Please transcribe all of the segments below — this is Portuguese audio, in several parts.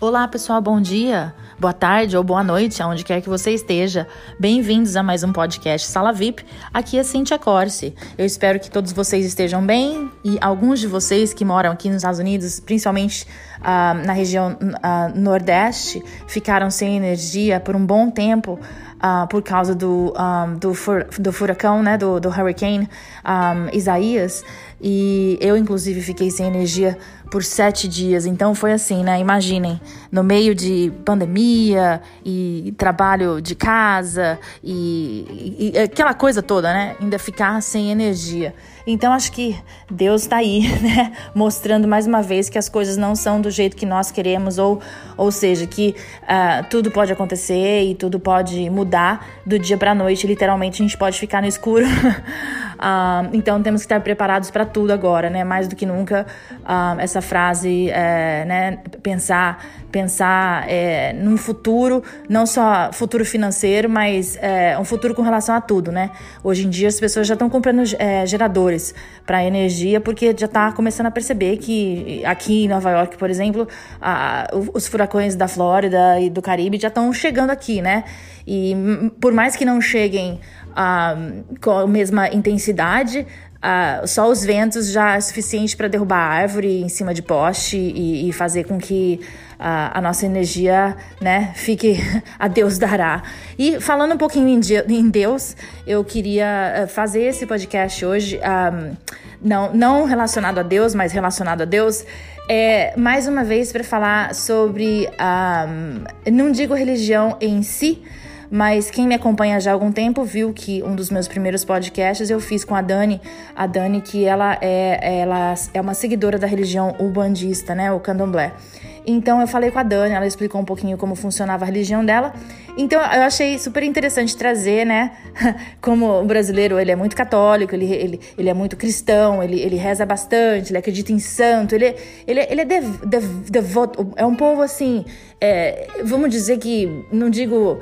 Olá, pessoal, bom dia, boa tarde ou boa noite, aonde quer que você esteja. Bem-vindos a mais um podcast Sala VIP. Aqui é Cintia Corse. Eu espero que todos vocês estejam bem e alguns de vocês que moram aqui nos Estados Unidos, principalmente uh, na região uh, Nordeste, ficaram sem energia por um bom tempo. Uh, por causa do, um, do, fur, do, furacão, né, do, do hurricane um, Isaías, e eu, inclusive, fiquei sem energia por sete dias. Então foi assim, né? Imaginem, no meio de pandemia e trabalho de casa e, e, aquela coisa toda, né? Ainda ficar sem energia. Então acho que Deus está aí, né? Mostrando mais uma vez que as coisas não são do jeito que nós queremos, ou, ou seja, que uh, tudo pode acontecer e tudo pode mudar do dia para noite. Literalmente a gente pode ficar no escuro. uh, então temos que estar preparados para tudo agora, né? Mais do que nunca, uh, essa frase, é, né? Pensar, pensar é, num futuro, não só futuro financeiro, mas é, um futuro com relação a tudo, né? Hoje em dia as pessoas já estão comprando é, geradores para energia porque já está começando a perceber que aqui em Nova York, por exemplo, a, os furacões da Flórida e do Caribe já estão chegando aqui, né? E por mais que não cheguem com a mesma intensidade, Uh, só os ventos já é suficiente para derrubar a árvore em cima de poste e, e fazer com que a nossa energia né, fique a Deus dará. E falando um pouquinho em, em Deus, eu queria fazer esse podcast hoje, um, não, não relacionado a Deus, mas relacionado a Deus. É, mais uma vez para falar sobre, um, não digo religião em si, mas quem me acompanha já há algum tempo viu que um dos meus primeiros podcasts eu fiz com a Dani, a Dani que ela é, ela é uma seguidora da religião ubandista, né, o candomblé. Então eu falei com a Dani, ela explicou um pouquinho como funcionava a religião dela. Então eu achei super interessante trazer, né? Como o brasileiro, ele é muito católico, ele, ele, ele é muito cristão, ele, ele reza bastante, ele acredita em santo, ele, ele, ele é dev, dev, devoto, é um povo assim, é, vamos dizer que, não digo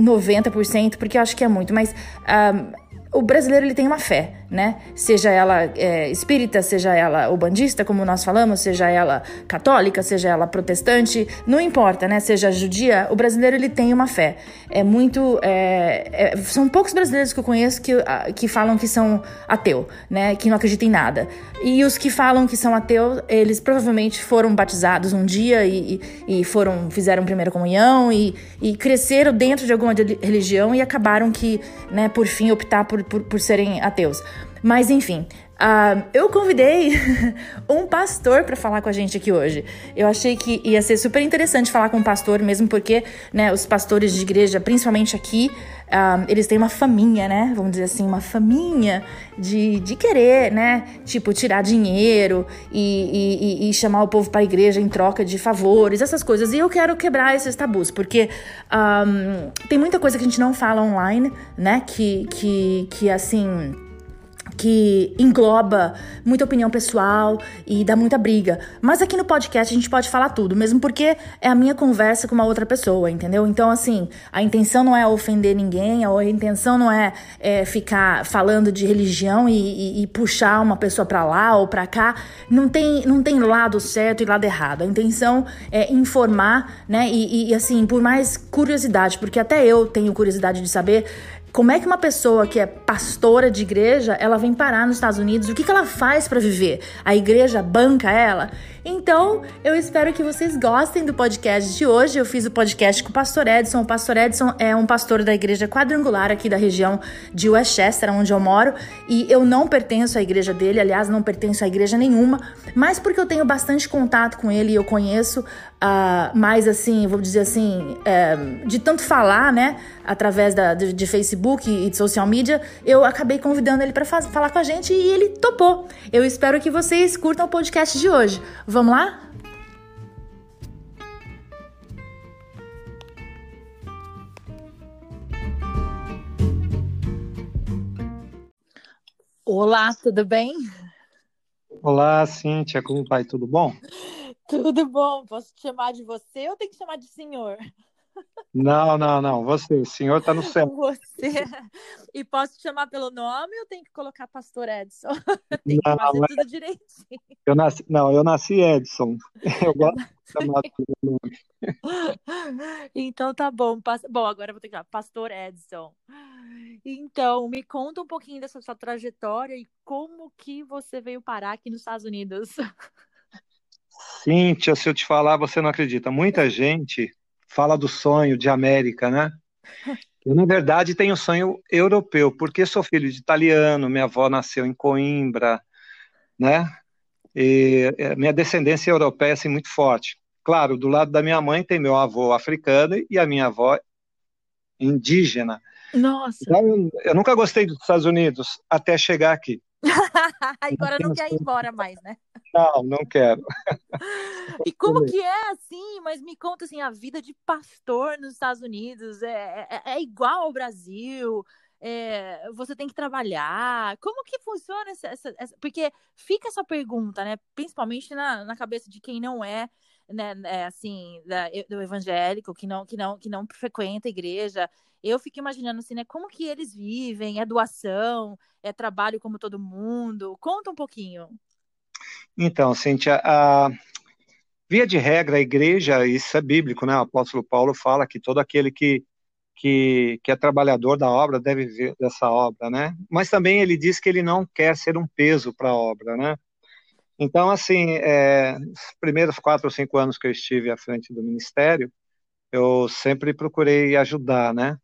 90%, porque eu acho que é muito, mas um, o brasileiro ele tem uma fé, né? Seja ela é, espírita, seja ela ubandista, como nós falamos, seja ela católica, seja ela protestante, não importa, né? Seja judia, o brasileiro ele tem uma fé. É muito, é, é, são poucos brasileiros que eu conheço que, que falam que são ateu, né? Que não acreditam em nada. E os que falam que são ateus, eles provavelmente foram batizados um dia e, e foram fizeram primeira comunhão e, e cresceram dentro de alguma religião e acabaram que, né? Por fim optar por por, por, serem ateus. Mas enfim, uh, eu convidei um pastor para falar com a gente aqui hoje. Eu achei que ia ser super interessante falar com um pastor, mesmo porque né, os pastores de igreja, principalmente aqui, uh, eles têm uma faminha, né? Vamos dizer assim, uma faminha de, de querer, né? Tipo, tirar dinheiro e, e, e chamar o povo para a igreja em troca de favores, essas coisas. E eu quero quebrar esses tabus, porque um, tem muita coisa que a gente não fala online, né? Que, que, que assim que engloba muita opinião pessoal e dá muita briga. Mas aqui no podcast a gente pode falar tudo, mesmo porque é a minha conversa com uma outra pessoa, entendeu? Então, assim, a intenção não é ofender ninguém, a intenção não é, é ficar falando de religião e, e, e puxar uma pessoa para lá ou para cá. Não tem, não tem lado certo e lado errado. A intenção é informar, né? E, e assim, por mais curiosidade, porque até eu tenho curiosidade de saber como é que uma pessoa que é pastora de igreja, ela vem parar nos Estados Unidos? O que, que ela faz para viver? A igreja banca ela? Então, eu espero que vocês gostem do podcast de hoje. Eu fiz o podcast com o pastor Edson. O pastor Edson é um pastor da igreja quadrangular aqui da região de Westchester, onde eu moro, e eu não pertenço à igreja dele, aliás, não pertenço a igreja nenhuma, mas porque eu tenho bastante contato com ele e eu conheço uh, mais assim, vou dizer assim, uh, de tanto falar, né, através da, de, de, Facebook e de social media, eu acabei convidando ele para falar com a gente e ele topou. Eu espero que vocês curtam o podcast de hoje. Vamos lá? Olá, tudo bem? Olá, Cíntia, como vai? Tudo bom? Tudo bom. Posso te chamar de você ou tem que chamar de senhor? Não, não, não. Você, o senhor está no céu. Você. E posso te chamar pelo nome ou tem que colocar Pastor Edson? tem que não, fazer tudo é... direitinho. Eu nasci... Não, eu nasci Edson. Eu gosto de chamar pelo nome. Então tá bom. Bom, agora eu vou ter que falar Pastor Edson. Então, me conta um pouquinho dessa sua trajetória e como que você veio parar aqui nos Estados Unidos. Cíntia, se eu te falar, você não acredita. Muita gente fala do sonho de América, né? Eu, na verdade, tenho sonho europeu, porque sou filho de italiano, minha avó nasceu em Coimbra, né? E é, minha descendência europeia é assim, muito forte. Claro, do lado da minha mãe tem meu avô africano e a minha avó indígena. Nossa! Então, eu nunca gostei dos Estados Unidos até chegar aqui. Agora não quer ir embora mais, né? Não, não quero. E como que é assim? Mas me conta assim, a vida de pastor nos Estados Unidos é, é, é igual ao Brasil? É, você tem que trabalhar. Como que funciona essa, essa, essa, Porque fica essa pergunta, né? Principalmente na, na cabeça de quem não é, né, é, assim, da, do evangélico, que não, que não, que não frequenta a igreja eu fico imaginando assim, né? Como que eles vivem? É doação? É trabalho como todo mundo? Conta um pouquinho. Então, Cíntia, a via de regra, a igreja, isso é bíblico, né? O apóstolo Paulo fala que todo aquele que, que, que é trabalhador da obra deve viver dessa obra, né? Mas também ele diz que ele não quer ser um peso para a obra, né? Então, assim, é, os primeiros quatro ou cinco anos que eu estive à frente do ministério, eu sempre procurei ajudar, né?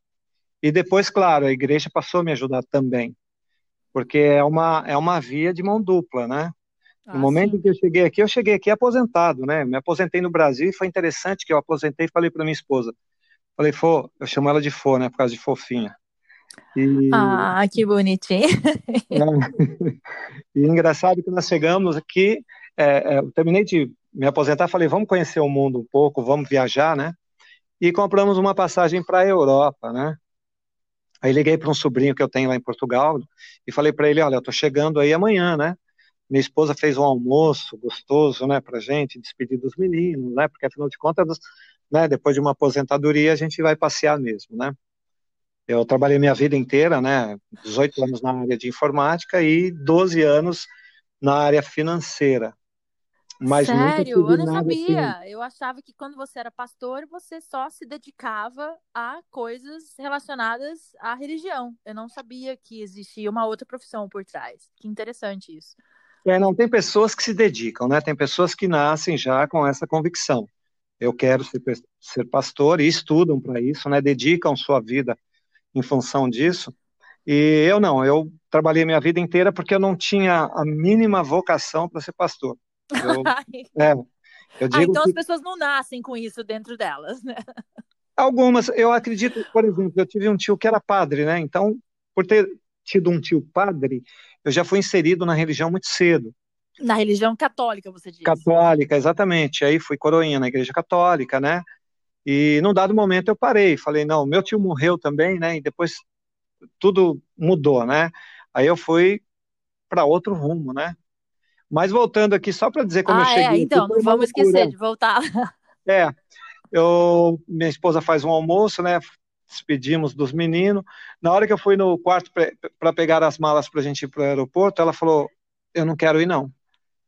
E depois, claro, a igreja passou a me ajudar também, porque é uma, é uma via de mão dupla, né? Ah, no momento sim. em que eu cheguei aqui, eu cheguei aqui aposentado, né? Me aposentei no Brasil e foi interessante que eu aposentei e falei para minha esposa. Falei, Fô, eu chamo ela de Fô, né? Por causa de fofinha. E... Ah, que bonitinho. É. E engraçado que nós chegamos aqui, é, é, eu terminei de me aposentar, falei, vamos conhecer o mundo um pouco, vamos viajar, né? E compramos uma passagem para a Europa, né? Aí liguei para um sobrinho que eu tenho lá em Portugal e falei para ele, olha, eu estou chegando aí amanhã, né? Minha esposa fez um almoço gostoso, né, para gente, despedir dos meninos, né? Porque afinal de contas, né, depois de uma aposentadoria a gente vai passear mesmo, né? Eu trabalhei minha vida inteira, né, 18 anos na área de informática e 12 anos na área financeira. Mas Sério? Eu não sabia. Assim... Eu achava que quando você era pastor, você só se dedicava a coisas relacionadas à religião. Eu não sabia que existia uma outra profissão por trás. Que interessante isso. É, não, tem pessoas que se dedicam, né? Tem pessoas que nascem já com essa convicção. Eu quero ser, ser pastor e estudam para isso, né? Dedicam sua vida em função disso. E eu não, eu trabalhei minha vida inteira porque eu não tinha a mínima vocação para ser pastor. Eu, é, eu ah, então que... as pessoas não nascem com isso dentro delas, né? Algumas, eu acredito, por exemplo, eu tive um tio que era padre, né? Então, por ter tido um tio padre, eu já fui inserido na religião muito cedo. Na religião católica, você disse? Católica, exatamente. Aí fui coroinha na igreja católica, né? E num dado momento eu parei, falei, não, meu tio morreu também, né? E depois tudo mudou, né? Aí eu fui para outro rumo, né? Mas voltando aqui, só para dizer como ah, eu cheguei. É, então, não vamos esquecer de voltar. É, eu, minha esposa faz um almoço, né? Despedimos dos meninos. Na hora que eu fui no quarto para pegar as malas para a gente ir para o aeroporto, ela falou: Eu não quero ir, não.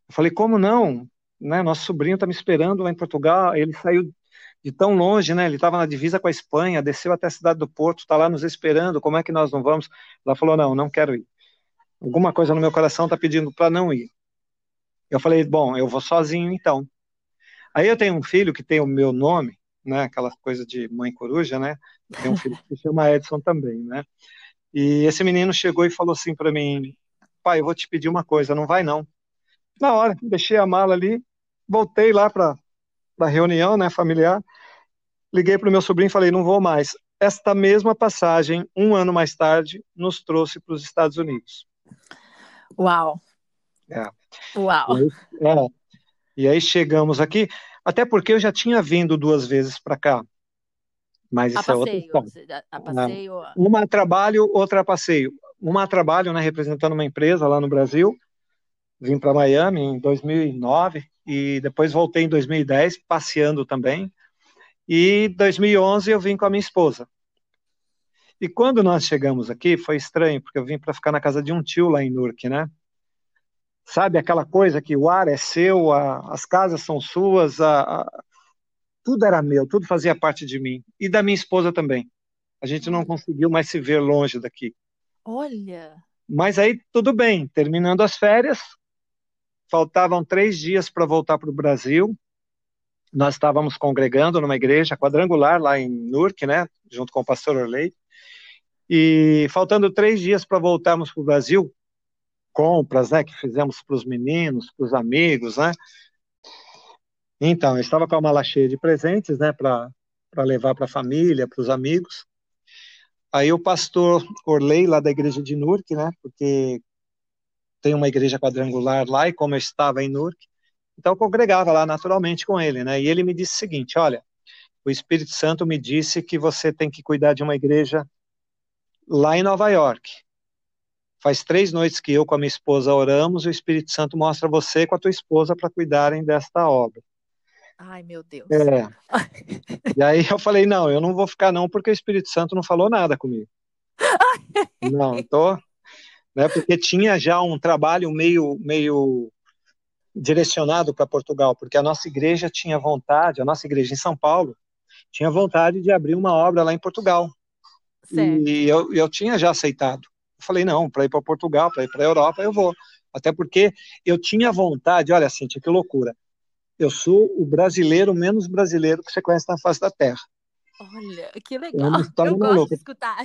Eu falei: Como não? Né, nosso sobrinho está me esperando lá em Portugal. Ele saiu de tão longe, né? Ele estava na divisa com a Espanha, desceu até a cidade do Porto, está lá nos esperando. Como é que nós não vamos? Ela falou: Não, não quero ir. Alguma coisa no meu coração está pedindo para não ir. Eu falei, bom, eu vou sozinho então. Aí eu tenho um filho que tem o meu nome, né, aquela coisa de mãe coruja, né? Tem um filho que se chama Edson também, né? E esse menino chegou e falou assim para mim, pai, eu vou te pedir uma coisa, não vai não. Na hora, deixei a mala ali, voltei lá para a reunião, né, familiar, liguei para o meu sobrinho e falei, não vou mais. Esta mesma passagem, um ano mais tarde, nos trouxe para os Estados Unidos. Uau! É. Uau! E aí, é, e aí chegamos aqui, até porque eu já tinha vindo duas vezes para cá. Mas a isso passeio, é outra história. A passeio. Uma a trabalho, outra a passeio. Uma a trabalho, né, representando uma empresa lá no Brasil. Vim para Miami em 2009 e depois voltei em 2010 passeando também. E em 2011 eu vim com a minha esposa. E quando nós chegamos aqui, foi estranho, porque eu vim para ficar na casa de um tio lá em Nurk, né? Sabe aquela coisa que o ar é seu, a, as casas são suas, a, a, tudo era meu, tudo fazia parte de mim. E da minha esposa também. A gente não conseguiu mais se ver longe daqui. Olha! Mas aí tudo bem, terminando as férias, faltavam três dias para voltar para o Brasil. Nós estávamos congregando numa igreja quadrangular lá em Nurk, né, junto com o pastor Orley. E faltando três dias para voltarmos para o Brasil, compras, né, que fizemos para os meninos, para os amigos, né. Então, eu estava com a mala cheia de presentes, né, para levar para a família, para os amigos. Aí o pastor Orley, lá da igreja de Nurk, né, porque tem uma igreja quadrangular lá, e como eu estava em Nurk, então eu congregava lá naturalmente com ele, né, e ele me disse o seguinte, olha, o Espírito Santo me disse que você tem que cuidar de uma igreja lá em Nova York. Faz três noites que eu com a minha esposa oramos, o Espírito Santo mostra você com a tua esposa para cuidarem desta obra. Ai, meu Deus. É. e aí eu falei, não, eu não vou ficar não, porque o Espírito Santo não falou nada comigo. não, tô, né, porque tinha já um trabalho meio, meio direcionado para Portugal, porque a nossa igreja tinha vontade, a nossa igreja em São Paulo, tinha vontade de abrir uma obra lá em Portugal. Certo. E eu, eu tinha já aceitado. Eu falei, não, para ir para Portugal, para ir para a Europa, eu vou. Até porque eu tinha vontade, olha, Cintia, que loucura eu sou o brasileiro menos brasileiro que você conhece na face da Terra. Olha, que legal. É eu gosto de escutar.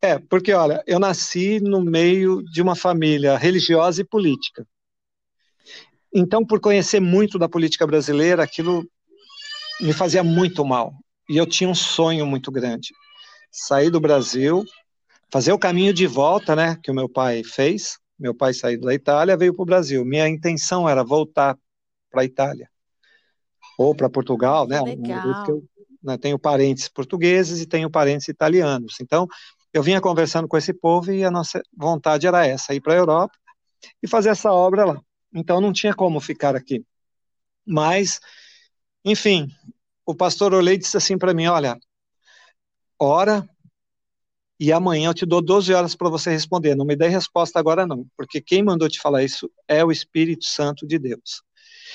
É, porque, olha, eu nasci no meio de uma família religiosa e política. Então, por conhecer muito da política brasileira, aquilo me fazia muito mal. E eu tinha um sonho muito grande. Sair do Brasil, fazer o caminho de volta, né, que o meu pai fez. Meu pai saiu da Itália, veio para o Brasil. Minha intenção era voltar para a Itália ou para Portugal, né? Legal. Eu né, tenho parentes portugueses e tenho parentes italianos. Então, eu vinha conversando com esse povo e a nossa vontade era essa, ir para a Europa e fazer essa obra lá. Então, não tinha como ficar aqui. Mas, enfim, o pastor Olei disse assim para mim: olha, ora e amanhã eu te dou 12 horas para você responder. Não me dê resposta agora, não, porque quem mandou te falar isso é o Espírito Santo de Deus.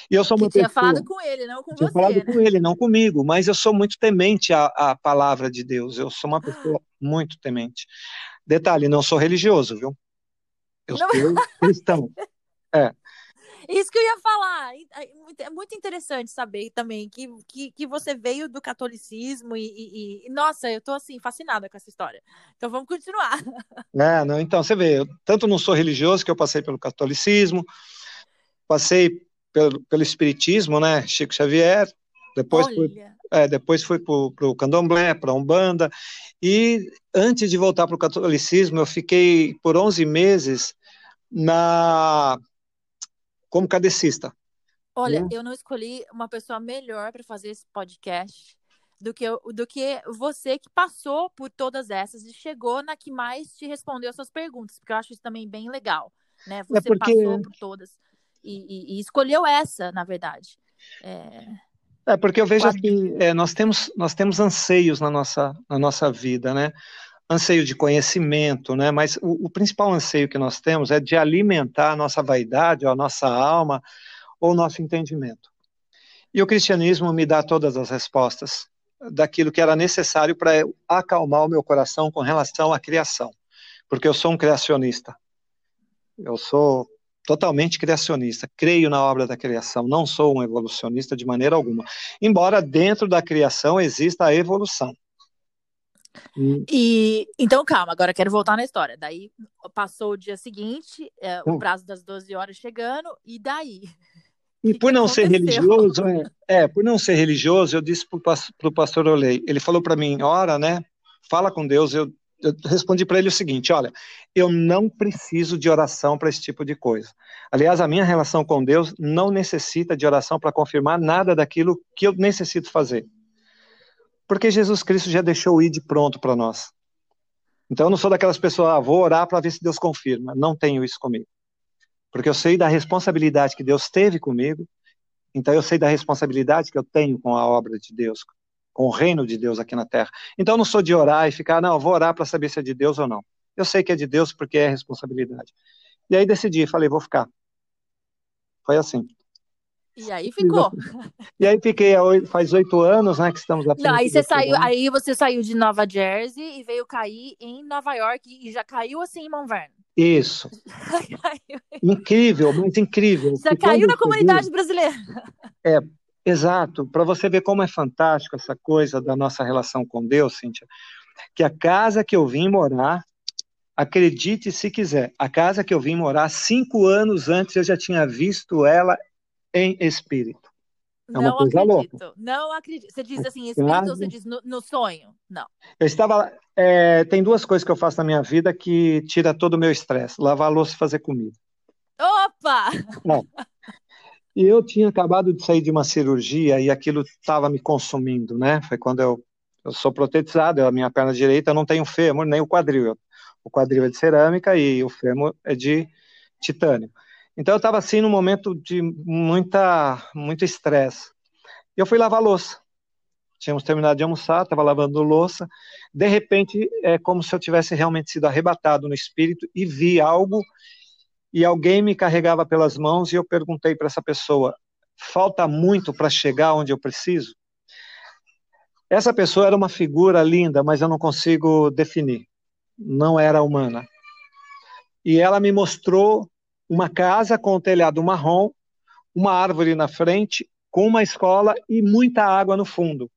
E eu sou uma tinha pessoa, falado com ele, não com tinha você. falado né? com ele, não comigo, mas eu sou muito temente à, à palavra de Deus. Eu sou uma pessoa muito temente. Detalhe, não sou religioso, viu? Eu Não. sou cristão. É, Isso que eu ia falar. É muito interessante saber também que, que, que você veio do catolicismo e, e- e- nossa, eu tô assim, fascinada com essa história. Então vamos continuar. né, não, então, você vê, eu tanto não sou religioso que eu passei pelo catolicismo, passei pelo, pelo espiritismo, né, Chico Xavier, depois fui Olha, É, depois para o candomblé, para a Umbanda, e antes de voltar para o catolicismo, eu fiquei por 11 meses na como cadecista. olha, Né? eu não escolhi uma pessoa melhor para fazer esse podcast do que, eu- do que você que passou por todas essas e chegou na que mais te respondeu as suas perguntas, porque eu acho isso também bem legal, né? Você porque- passou por todas e, e- e escolheu essa, na verdade. É, É porque eu vejo Quatro. assim, é, nós temos nós temos anseios na nossa na nossa vida, né? Anseio de conhecimento, né? Mas o, o principal anseio que nós temos é de alimentar a nossa vaidade, ou a nossa alma, ou o nosso entendimento. E o cristianismo me dá todas as respostas daquilo que era necessário para acalmar o meu coração com relação à criação, porque eu sou um criacionista. Eu sou totalmente criacionista, creio na obra da criação, não sou um evolucionista de maneira alguma. Embora dentro da criação exista a evolução. E, então, calma, agora quero voltar na história. Daí passou o dia seguinte, é, o Hum. prazo das 12 horas chegando, e daí? e que por não ser religioso, é, é, por não ser religioso, eu disse para o pastor Olei, ele falou para mim, ora, né, fala com Deus, eu, eu respondi para ele o seguinte, olha, eu não preciso de oração para esse tipo de coisa. Aliás, a minha relação com Deus não necessita de oração para confirmar nada daquilo que eu necessito fazer. Porque Jesus Cristo já deixou o ID pronto para nós. Então eu não sou daquelas pessoas, ah, vou orar para ver se Deus confirma. Não tenho isso comigo. Porque eu sei da responsabilidade que Deus teve comigo, então eu sei da responsabilidade que eu tenho com a obra de Deus, com o reino de Deus aqui na terra. Então, não sou de orar e ficar, não, vou orar para saber se é de Deus ou não. Eu sei que é de Deus porque é responsabilidade. E aí decidi, falei, vou ficar. Foi assim. E aí ficou. E aí fiquei faz oito anos, né, que estamos lá. Não, aí você saiu, aí você saiu de Nova Jersey e veio cair em Nova York e já caiu assim em Mount Vernon. Isso. incrível, muito incrível. Já caiu na comunidade brasileira. É, exato. Para você ver como é fantástico essa coisa da nossa relação com Deus, Cíntia, que a casa que eu vim morar, acredite se quiser, a casa que eu vim morar cinco anos antes eu já tinha visto ela em espírito. É uma não coisa acredito. louca. Não acredito. Você diz assim, espírito ou você diz no, no sonho? Não. Eu estava. É, tem duas coisas que eu faço na minha vida que tira todo o meu estresse: lavar louça e fazer comida. Opa! É. E eu tinha acabado de sair de uma cirurgia e aquilo estava me consumindo, né? Foi quando eu, eu sou protetizado, a minha perna direita não tem o fêmur nem o quadril. O quadril é de cerâmica e o fêmur é de titânio. Então eu estava assim num momento de muita, muito estresse. Eu fui lavar louça. Tínhamos terminado de almoçar, estava lavando louça. De repente, é como se eu tivesse realmente sido arrebatado no espírito e vi algo e alguém me carregava pelas mãos e eu perguntei para essa pessoa: falta muito para chegar onde eu preciso? Essa pessoa era uma figura linda, mas eu não consigo definir. Não era humana. E ela me mostrou uma casa com o telhado marrom, uma árvore na frente, com uma escola e muita água no fundo.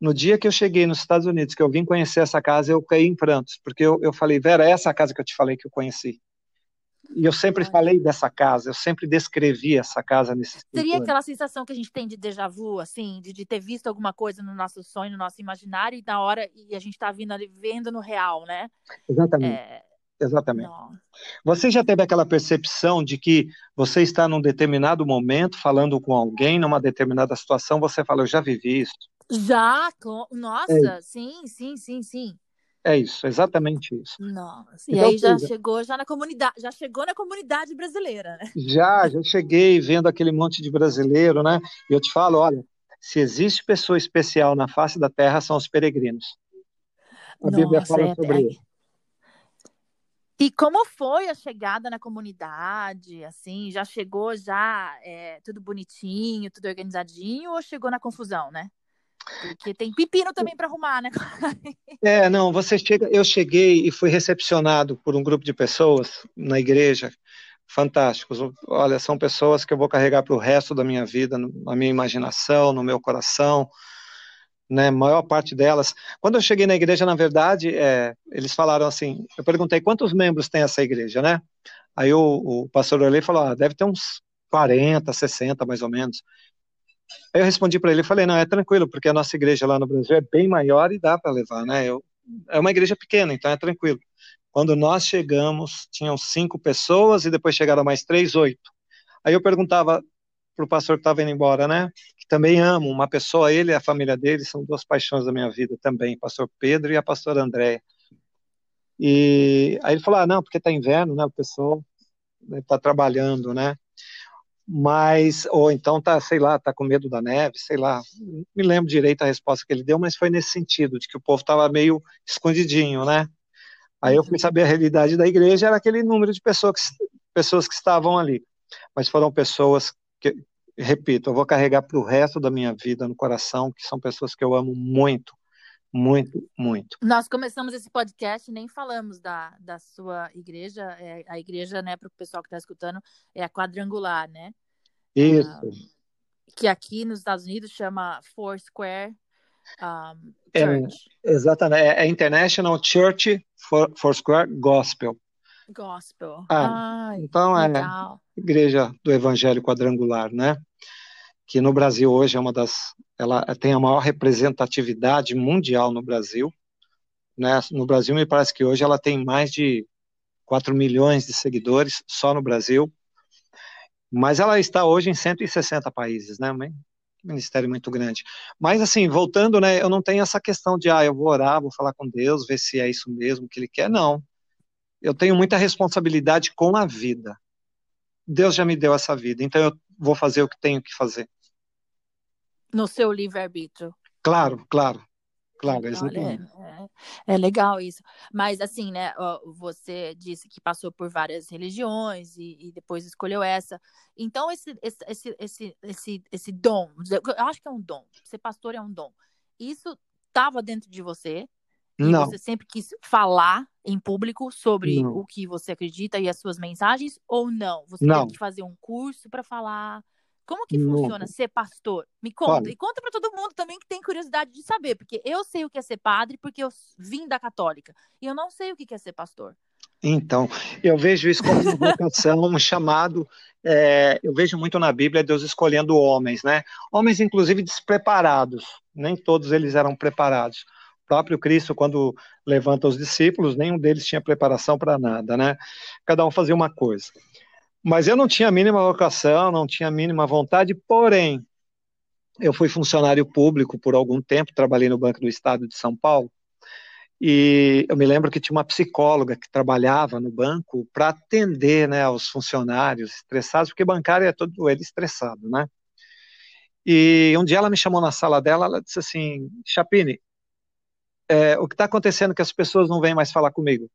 No dia que eu cheguei nos Estados Unidos, que eu vim conhecer essa casa, eu caí em prantos, porque eu, eu falei, Vera, é essa casa que eu te falei que eu conheci. E eu sempre falei dessa casa, eu sempre descrevi essa casa nesse Seria aquela sensação que a gente tem de déjà vu, assim, de, de ter visto alguma coisa no nosso sonho, no nosso imaginário, e na hora e a gente está vindo ali vendo no real, né? Exatamente. É, Exatamente. Você já teve aquela percepção de que você está num determinado momento falando com alguém numa determinada situação, você fala, eu já vivi isso. Já, nossa, é. sim, sim, sim, sim. É isso, exatamente isso. Nossa, e então, aí já seja, chegou já na comunidade, já chegou na comunidade brasileira, né? Já, já cheguei vendo aquele monte de brasileiro, né? E eu te falo, olha, se existe pessoa especial na face da terra, são os peregrinos. A Nossa, Bíblia fala é, sobre é, isso. E como foi a chegada na comunidade? Assim, já chegou já é, tudo bonitinho, tudo organizadinho, ou chegou na confusão, né? Porque tem pepino também para arrumar, né? É, não, você chega, eu cheguei e fui recepcionado por um grupo de pessoas na igreja, fantásticos. Olha, são pessoas que eu vou carregar para o resto da minha vida, na minha imaginação, no meu coração né, maior parte delas. Quando eu cheguei na igreja, na verdade, é, eles falaram assim, eu perguntei quantos membros tem essa igreja, né? Aí o, o pastor Orley falou, ah, deve ter uns 40, 60 mais ou menos. Aí eu respondi para ele, falei, não, é tranquilo, porque a nossa igreja lá no Brasil é bem maior e dá para levar, né? Eu, é uma igreja pequena, então é tranquilo. Quando nós chegamos, tinham cinco pessoas e depois chegaram mais três, oito. Aí eu perguntava para o pastor que estava indo embora, né? também amo uma pessoa, ele e a família dele são duas paixões da minha vida também, pastor Pedro e a pastora Andréia. E aí ele falou, ah, não, porque tá inverno, né, o pessoal está trabalhando, né, mas, ou então tá, sei lá, tá com medo da neve, sei lá, não me lembro direito a resposta que ele deu, mas foi nesse sentido, de que o povo estava meio escondidinho, né, aí eu fui saber a realidade da igreja, era aquele número de pessoas que, pessoas que estavam ali, mas foram pessoas que, repito, eu vou carregar para o resto da minha vida no coração, que são pessoas que eu amo muito, muito, muito. Nós começamos esse podcast nem falamos da, da sua igreja, é, a igreja, né, para o pessoal que está escutando, é a quadrangular, né? Isso. que aqui nos Estados Unidos chama Foursquare um, Church. É, exatamente, é, é International Church for, Foursquare Gospel. Gospel. Ah, Ai, então é legal. Igreja do Evangelho Quadrangular, né? Que no Brasil hoje é uma das, ela tem a maior representatividade mundial no Brasil, né? No Brasil me parece que hoje ela tem mais de 4 milhões de seguidores só no Brasil, mas ela está hoje em 160 países, né? Ministério muito grande. Mas assim, voltando, né? Eu não tenho essa questão de, ah, eu vou orar, vou falar com Deus, ver se é isso mesmo que Ele quer. Não eu tenho muita responsabilidade com a vida. Deus já me deu essa vida, então eu vou fazer o que tenho que fazer. No seu livre-arbítrio. Claro, claro. Claro, exatamente. É, é, legal isso. Mas assim, né? Você disse que passou por várias religiões e, e depois escolheu essa. Então, esse, esse, esse, esse, esse, esse dom, eu acho que é um dom. Ser pastor é um dom. Isso estava dentro de você? Não. você sempre quis falar em público sobre não. o que você acredita e as suas mensagens ou não? Você não. teve que fazer um curso para falar? Como que funciona ser pastor? Me conta. Olha. E conta para todo mundo também que tem curiosidade de saber, porque eu sei o que é ser padre, porque eu vim da católica. E eu não sei o que é ser pastor. Então, eu vejo isso como uma vocação, um chamado. É, eu vejo muito na Bíblia Deus escolhendo homens, né? Homens, inclusive, despreparados. Nem todos eles eram preparados. O próprio Cristo, quando levanta os discípulos, nenhum deles tinha preparação para nada, né? Cada um fazia uma coisa. Mas eu não tinha a mínima vocação, não tinha a mínima vontade, porém, eu fui funcionário público por algum tempo, trabalhei no Banco do Estado de São Paulo, e eu me lembro que tinha uma psicóloga que trabalhava no banco para atender né, os funcionários estressados, porque bancário é todo ele estressado, né? E um dia ela me chamou na sala dela, ela disse assim, Chapine, é, o que está acontecendo é que as pessoas não vêm mais falar comigo.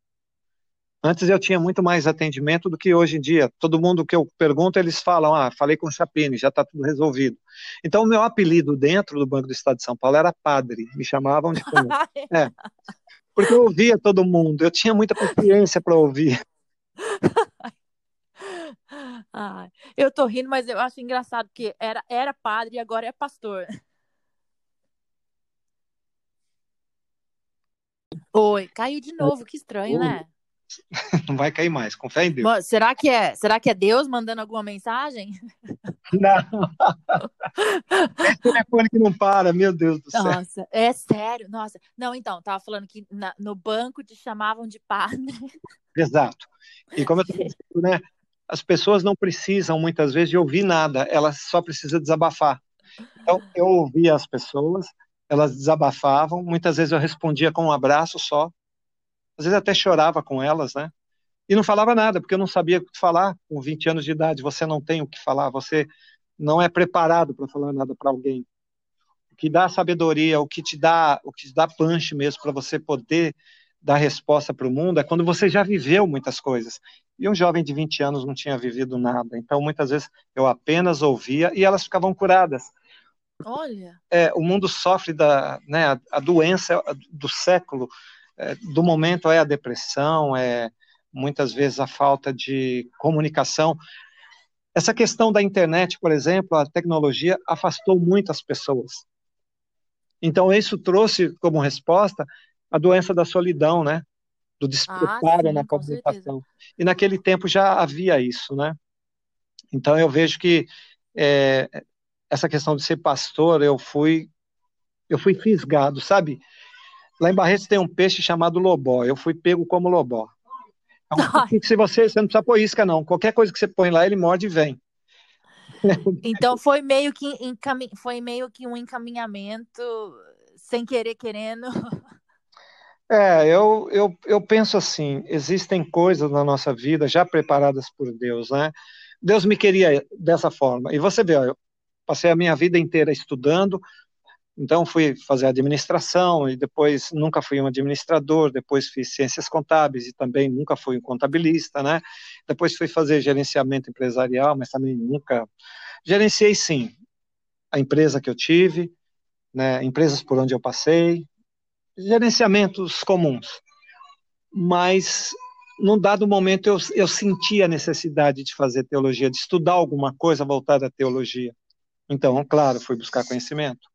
Antes eu tinha muito mais atendimento do que hoje em dia. Todo mundo que eu pergunto, eles falam: ah, falei com o Chapine, já está tudo resolvido. Então, o meu apelido dentro do Banco do Estado de São Paulo era Padre. Me chamavam de É. Porque eu ouvia todo mundo, eu tinha muita paciência para ouvir. Ah, eu tô rindo, mas eu acho engraçado que era, era padre e agora é pastor. Oi, caiu de novo, que estranho, Oi. né? Não vai cair mais, com fé em Deus. Será que é, será que é Deus mandando alguma mensagem? Não. É telefone que não para, meu Deus do céu. Nossa, é sério. Nossa. Não, então, tava falando que na, no banco te chamavam de padre. Exato. E como eu tô dizendo, né, as pessoas não precisam muitas vezes de ouvir nada, elas só precisam desabafar. Então, eu ouvia as pessoas, elas desabafavam, muitas vezes eu respondia com um abraço só, às vezes até chorava com elas, né? E não falava nada, porque eu não sabia o que falar com 20 anos de idade. Você não tem o que falar, você não é preparado para falar nada para alguém. O que dá sabedoria, o que te dá, o que te dá punch mesmo para você poder dar resposta para o mundo é quando você já viveu muitas coisas. E um jovem de 20 anos não tinha vivido nada. Então, muitas vezes eu apenas ouvia e elas ficavam curadas. Olha. É, o mundo sofre da, né, a, a doença do século é, do momento é a depressão, é muitas vezes a falta de comunicação. Essa questão da internet, por exemplo, a tecnologia afastou muitas pessoas. Então, isso trouxe como resposta a doença da solidão, né? Do despreparo ah, na comunicação. E naquele tempo já havia isso, né? Então, eu vejo que é, essa questão de ser pastor, eu fui, eu fui fisgado, sabe? Lá em Barretos tem um peixe chamado lobó. Eu fui pego como lobó. Então, se você, você não precisa pôr isca, não. Qualquer coisa que você põe lá, ele morde e vem. Então foi meio que encam... foi meio que um encaminhamento sem querer querendo. É, eu, eu, eu penso assim, existem coisas na nossa vida já preparadas por Deus, né? Deus me queria dessa forma. E você vê, eu passei a minha vida inteira estudando, então fui fazer administração e depois nunca fui um administrador, depois fiz ciências contábeis e também nunca fui um contabilista, né? Depois fui fazer gerenciamento empresarial, mas também nunca gerenciei sim a empresa que eu tive, né, empresas por onde eu passei, gerenciamentos comuns. Mas num dado momento eu, eu senti a necessidade de fazer teologia, de estudar alguma coisa voltada à teologia. Então, claro, fui buscar conhecimento.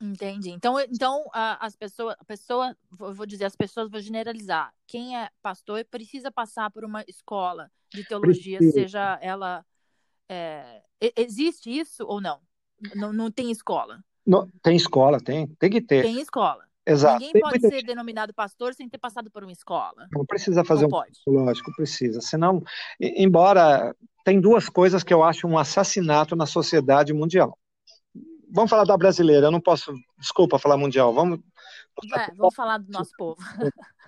Entendi. Então, então as pessoas, a pessoa, vou dizer, as pessoas, vou generalizar. Quem é pastor precisa passar por uma escola de teologia, precisa. seja ela. É, existe isso ou não? não? Não tem escola? Não, tem escola, tem, tem que ter. Tem escola. Exato. Ninguém tem pode ser denominado pastor sem ter passado por uma escola. Não precisa fazer não um pode. lógico, precisa. Senão, embora tem duas coisas que eu acho um assassinato na sociedade mundial vamos falar da brasileira, eu não posso, desculpa falar mundial, vamos. É, vamos falar do nosso povo.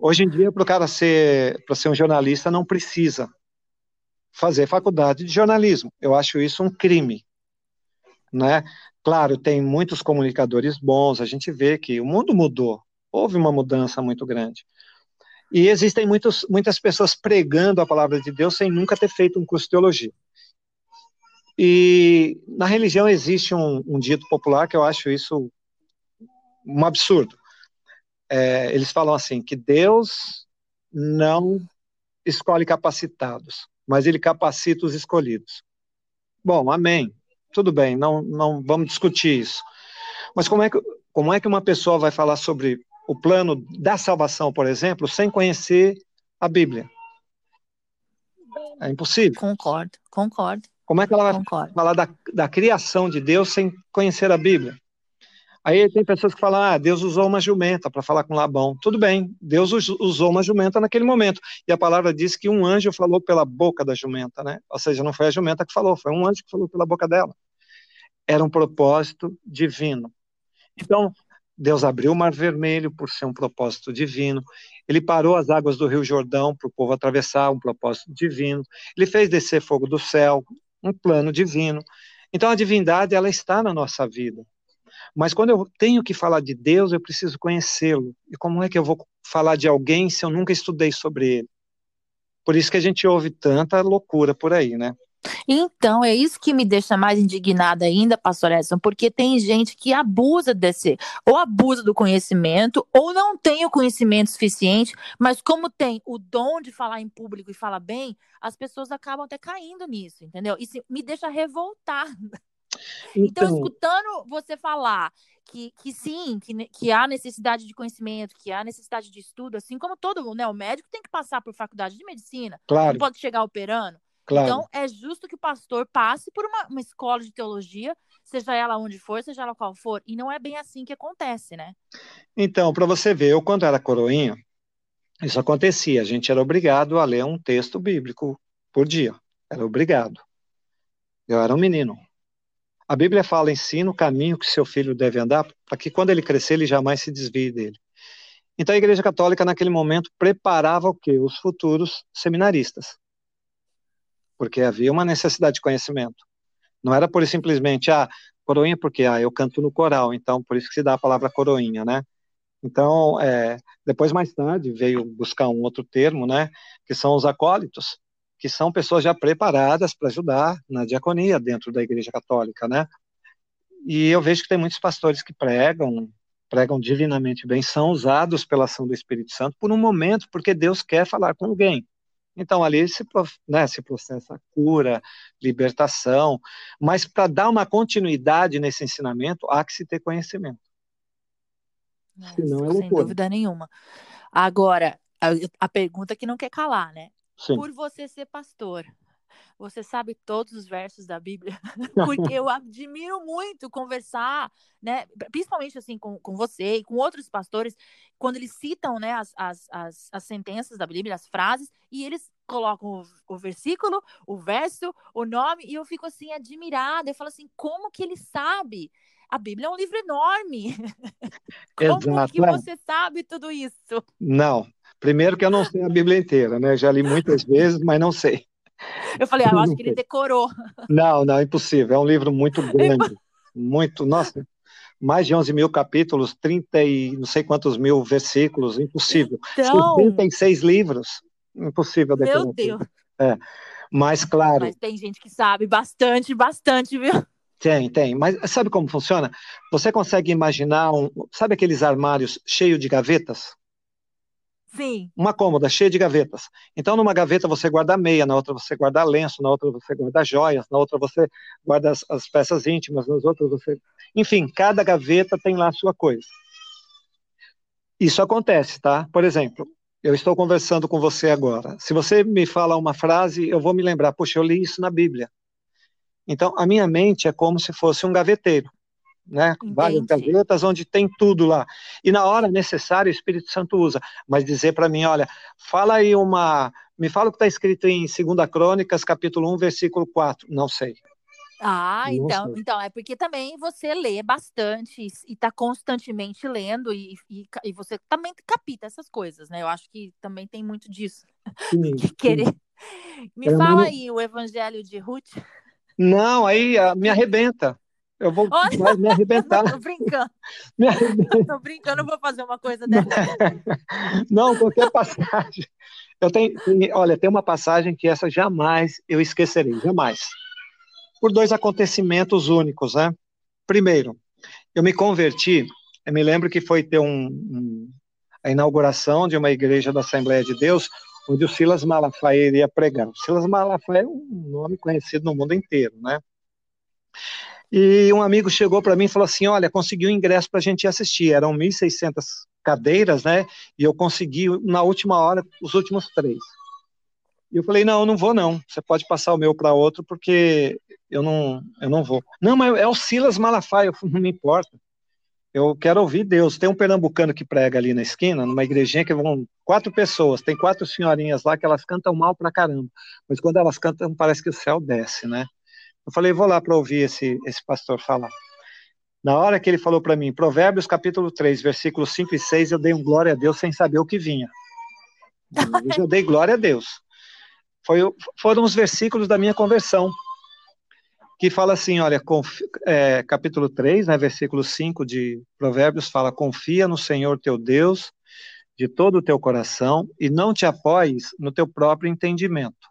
Hoje em dia, para o cara ser, para ser um jornalista, não precisa fazer faculdade de jornalismo. Eu acho isso um crime, né? Claro, tem muitos comunicadores bons, a gente vê que o mundo mudou, houve uma mudança muito grande. E existem muitos, muitas pessoas pregando a palavra de Deus sem nunca ter feito um curso de teologia. E na religião existe um, um dito popular que eu acho isso um absurdo. É, eles falam assim, que Deus não escolhe capacitados, mas ele capacita os escolhidos. Bom, amém tudo bem, não, não vamos discutir isso. Mas como é, que, como é que uma pessoa vai falar sobre o plano da salvação, por exemplo, sem conhecer a Bíblia? É impossível. Concordo, concordo. Como é que ela vai concordo. falar da, da criação de Deus sem conhecer a Bíblia? Aí tem pessoas que falam, ah, Deus usou uma jumenta para falar com Labão. Tudo bem, Deus usou uma jumenta naquele momento. E a palavra diz que um anjo falou pela boca da jumenta, né? Ou seja, não foi a jumenta que falou, foi um anjo que falou pela boca dela. Era um propósito divino. Então, Deus abriu o Mar Vermelho por ser um propósito divino. Ele parou as águas do Rio Jordão para o povo atravessar, um propósito divino. Ele fez descer fogo do céu, um plano divino. Então a divindade ela está na nossa vida. Mas quando eu tenho que falar de Deus, eu preciso conhecê-lo. E como é que eu vou falar de alguém se eu nunca estudei sobre ele? Por isso que a gente ouve tanta loucura por aí, né? Então, é isso que me deixa mais indignada ainda, pastor Edson, porque tem gente que abusa desse, ou abusa do conhecimento, ou não tem o conhecimento suficiente, mas como tem o dom de falar em público e fala bem, as pessoas acabam até caindo nisso, entendeu? Isso me deixa revoltar. Então, então, escutando você falar que, que sim, que, que há necessidade de conhecimento, que há necessidade de estudo, assim como todo né, o médico tem que passar por faculdade de medicina, claro. não pode chegar operando. Claro. Então, é justo que o pastor passe por uma, uma escola de teologia, seja ela onde for, seja ela qual for, e não é bem assim que acontece, né? Então, para você ver, eu quando era coroinha, isso acontecia, a gente era obrigado a ler um texto bíblico por dia, era obrigado. Eu era um menino, a Bíblia fala: ensina o caminho que seu filho deve andar, para que quando ele crescer, ele jamais se desvie dele. Então a Igreja Católica, naquele momento, preparava o quê? Os futuros seminaristas. Porque havia uma necessidade de conhecimento. Não era por simplesmente, ah, coroinha porque ah, eu canto no coral, então por isso que se dá a palavra coroinha, né? Então, é, depois mais tarde veio buscar um outro termo, né, que são os acólitos, que são pessoas já preparadas para ajudar na diaconia dentro da Igreja Católica, né? E eu vejo que tem muitos pastores que pregam, pregam divinamente bem, são usados pela ação do Espírito Santo por um momento, porque Deus quer falar com alguém. Então, ali se, né, se processa cura, libertação, mas para dar uma continuidade nesse ensinamento, há que se ter conhecimento. É, Senão é loucura. Sem dúvida nenhuma. Agora, a, a pergunta que não quer calar, né? Sim. por você ser pastor. Você sabe todos os versos da Bíblia, porque eu admiro muito conversar, né? Principalmente assim com, com você e com outros pastores, quando eles citam, né, as, as, as, as sentenças da Bíblia, as frases, e eles colocam o, o, versículo, o verso, o nome, e eu fico assim admirada. Eu falo assim, como que ele sabe? A Bíblia é um livro enorme. como Exato, que é. você sabe tudo isso? Não, Primeiro que eu não sei a Bíblia inteira, né? Já li muitas vezes, mas não sei. Eu falei, ah, eu acho que ele decorou. Não, não, impossível. É um livro muito grande. Muito, nossa, mais de 11 mil capítulos, 30 e não sei quantos mil versículos, impossível. Então... 76 livros, impossível decorar. Meu Deus. É. Mas, claro. Mas tem gente que sabe bastante, bastante, viu? Tem, tem. Mas sabe como funciona? Você consegue imaginar um. Sabe aqueles armários cheios de gavetas? Sim. Uma cômoda cheia de gavetas. Então, numa gaveta você guarda meia, na outra você guarda lenço, na outra você guarda joias, na outra você guarda as, as peças íntimas, nas outras você. Enfim, cada gaveta tem lá a sua coisa. Isso acontece, tá? Por exemplo, eu estou conversando com você agora. Se você me fala uma frase, eu vou me lembrar, puxa, eu li isso na Bíblia. Então, a minha mente é como se fosse um gaveteiro né? Entendi. Várias gavetas onde tem tudo lá. E na hora necessária o Espírito Santo usa. Mas dizer para mim, olha, fala aí uma. Me fala o que está escrito em 2 Crônicas, capítulo 1, versículo 4. Não sei. Ah, Não então, sei. então é porque também você lê bastante e está constantemente lendo e, e, e, você também capta essas coisas, né? Eu acho que também tem muito disso. Sim, querer. Me é fala aí o Evangelho de Ruth. Não, aí uh, me arrebenta Eu vou me arrebentar. Tô brincando. Me arrebenta. Tô brincando, vou fazer uma coisa dessa. Não, qualquer passagem. Eu tenho, olha, tem uma passagem que essa jamais eu esquecerei, jamais. Por dois acontecimentos únicos, né? Primeiro, eu me converti, eu me lembro que foi ter um, um a inauguração de uma igreja da Assembleia de Deus, onde o Silas Malafaia iria pregar. O Silas Malafaia é um nome conhecido no mundo inteiro, né? E um amigo chegou para mim e falou assim: Olha, consegui um ingresso para a gente assistir. Eram 1.600 cadeiras, né? E eu consegui, na última hora, os últimos três. E eu falei: Não, eu não vou, não. Você pode passar o meu para outro, porque eu não, eu não vou. Não, mas é o Silas Malafaia, não me importa. Eu quero ouvir Deus. Tem um pernambucano que prega ali na esquina, numa igrejinha que vão quatro pessoas, tem quatro senhorinhas lá que elas cantam mal pra caramba. Mas quando elas cantam, parece que o céu desce, né? Eu falei, vou lá para ouvir esse, esse pastor falar. Na hora que ele falou para mim, Provérbios capítulo 3, versículos 5 e 6, eu dei um glória a Deus sem saber o que vinha. Eu dei glória a Deus. Foi, foram os versículos da minha conversão que fala assim, olha, é, capítulo 3, né, versículo 5 de Provérbios, fala, confia no Senhor teu Deus de todo o teu coração e não te apoies no teu próprio entendimento.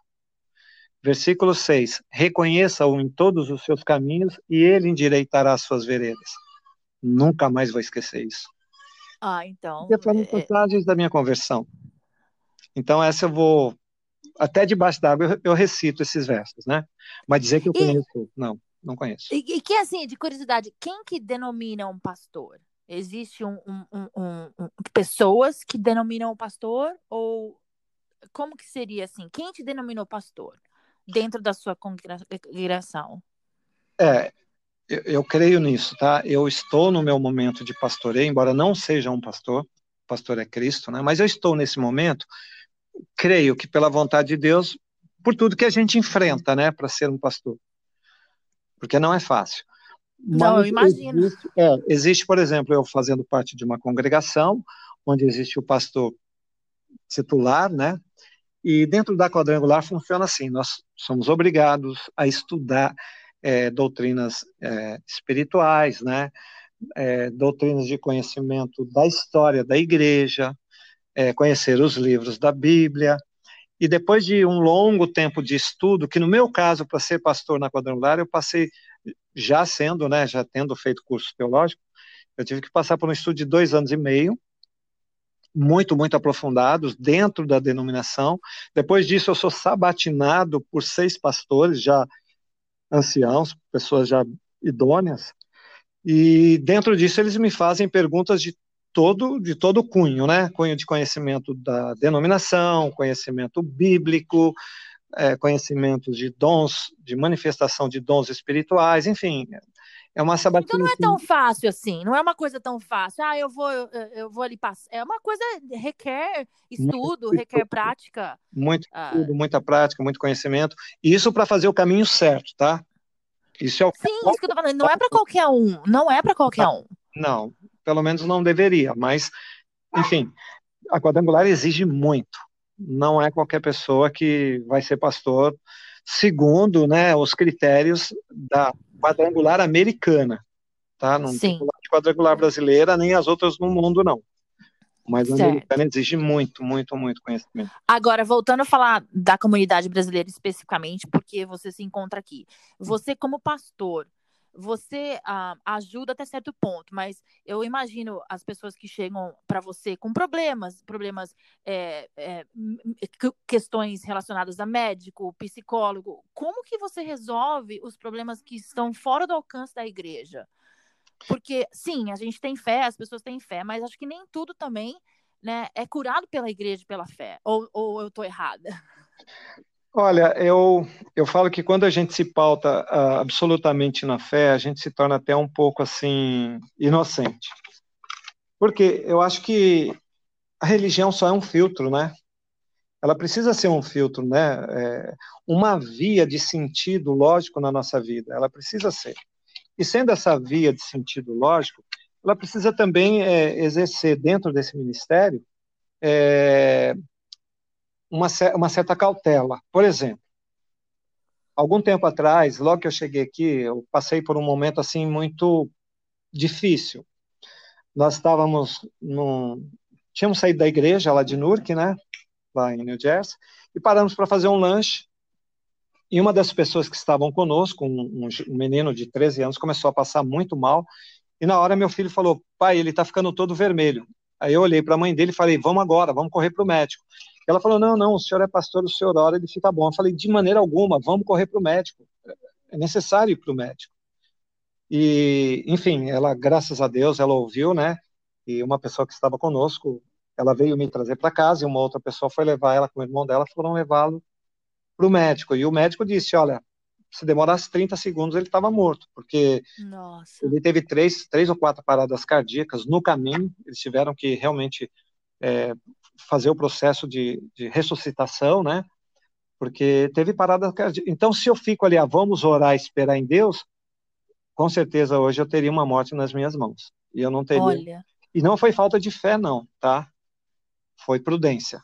Versículo 6, reconheça-o em todos os seus caminhos e ele endireitará as suas veredas. Nunca mais vou esquecer isso. Ah, então... Porque foram é, é... passagens da minha conversão. Então essa eu vou até debaixo d'água eu, eu, recito esses versos, né? Mas dizer que eu conheço, e, não, não conheço. E, e, que, assim, de curiosidade, quem que denomina um pastor? Existe um, um, um, um, pessoas que denominam um pastor? Ou como que seria assim? Quem te denominou pastor dentro da sua congregação? É, eu, eu creio nisso, tá? Eu estou no meu momento de pastoreio, embora não seja um pastor, pastor é Cristo, né? Mas eu estou nesse momento creio que pela vontade de Deus, por tudo que a gente enfrenta, né, para ser um pastor. Porque não é fácil. Não, eu imagino. Existe, é, existe, por exemplo, eu fazendo parte de uma congregação, onde existe o pastor titular, né, e dentro da quadrangular funciona assim: nós somos obrigados a estudar é, doutrinas é, espirituais, né, é, doutrinas de conhecimento da história da igreja, é, conhecer os livros da Bíblia. E depois de um longo tempo de estudo, que no meu caso, para ser pastor na quadrangular, eu passei, já sendo, né, já tendo feito curso teológico, eu tive que passar por um estudo de dois anos e meio, muito, muito aprofundados dentro da denominação. Depois disso, eu sou sabatinado por seis pastores já anciãos, pessoas já idôneas, e dentro disso eles me fazem perguntas de todo de todo cunho, né? Cunho de conhecimento da denominação, conhecimento bíblico, é, conhecimentos de dons, de manifestação de dons espirituais, enfim, é uma sabatina. Então não é tão fácil assim, não é uma coisa tão fácil. Ah, eu vou, eu, eu vou ali passar. É uma coisa requer estudo, muito requer prática. Muito ah. estudo, muita prática, muito conhecimento. Isso para fazer o caminho certo, tá? Isso é o Sim, isso que eu tô falando. Não é para qualquer um. Não é para qualquer um. Não, pelo menos não deveria, mas, enfim, a quadrangular exige muito. Não é qualquer pessoa que vai ser pastor segundo né, os critérios da quadrangular americana. Tá? Não Sim. de quadrangular brasileira, nem as outras no mundo, não. Mas a certo. americana exige muito, muito, muito conhecimento. Agora, voltando a falar da comunidade brasileira especificamente, porque você se encontra aqui. Você, como pastor, você ah, ajuda até certo ponto, mas eu imagino as pessoas que chegam para você com problemas, problemas, é, é, questões relacionadas a médico, psicólogo. Como que você resolve os problemas que estão fora do alcance da igreja? Porque, sim, a gente tem fé, as pessoas têm fé, mas acho que nem tudo também né, é curado pela igreja pela fé. Ou, ou eu estou errada? Olha, eu, eu falo que quando a gente se pauta uh, absolutamente na fé, a gente se torna até um pouco assim inocente. Porque eu acho que a religião só é um filtro, né? Ela precisa ser um filtro, né? É uma via de sentido lógico na nossa vida. Ela precisa ser. E sendo essa via de sentido lógico, ela precisa também é, exercer dentro desse ministério é, uma, uma certa cautela. Por exemplo, algum tempo atrás, logo que eu cheguei aqui, eu passei por um momento assim muito difícil. Nós estávamos num, tínhamos saído da igreja lá de Newark, né, lá em New Jersey, e paramos para fazer um lanche. E uma das pessoas que estavam conosco, um, um menino de 13 anos, começou a passar muito mal. E na hora meu filho falou: pai, ele está ficando todo vermelho. Aí eu olhei para a mãe dele e falei: vamos agora, vamos correr para o médico. Ela falou: não, não, o senhor é pastor, o senhor ora, ele fica bom. Eu falei: de maneira alguma, vamos correr para o médico. É necessário ir para o médico. E, enfim, ela, graças a Deus, ela ouviu, né? E uma pessoa que estava conosco, ela veio me trazer para casa e uma outra pessoa foi levar ela com o irmão dela, foram levá-lo para o médico. E o médico disse: olha, se demorasse 30 segundos, ele estava morto, porque Nossa. ele teve três, três ou quatro paradas cardíacas no caminho, eles tiveram que realmente é, fazer o processo de, de, ressuscitação, né? Porque teve parada. Então, se eu fico ali, ah, vamos orar esperar em Deus, com certeza hoje eu teria uma morte nas minhas mãos. E eu não teria. Olha. E não foi falta de fé, não, tá? Foi prudência.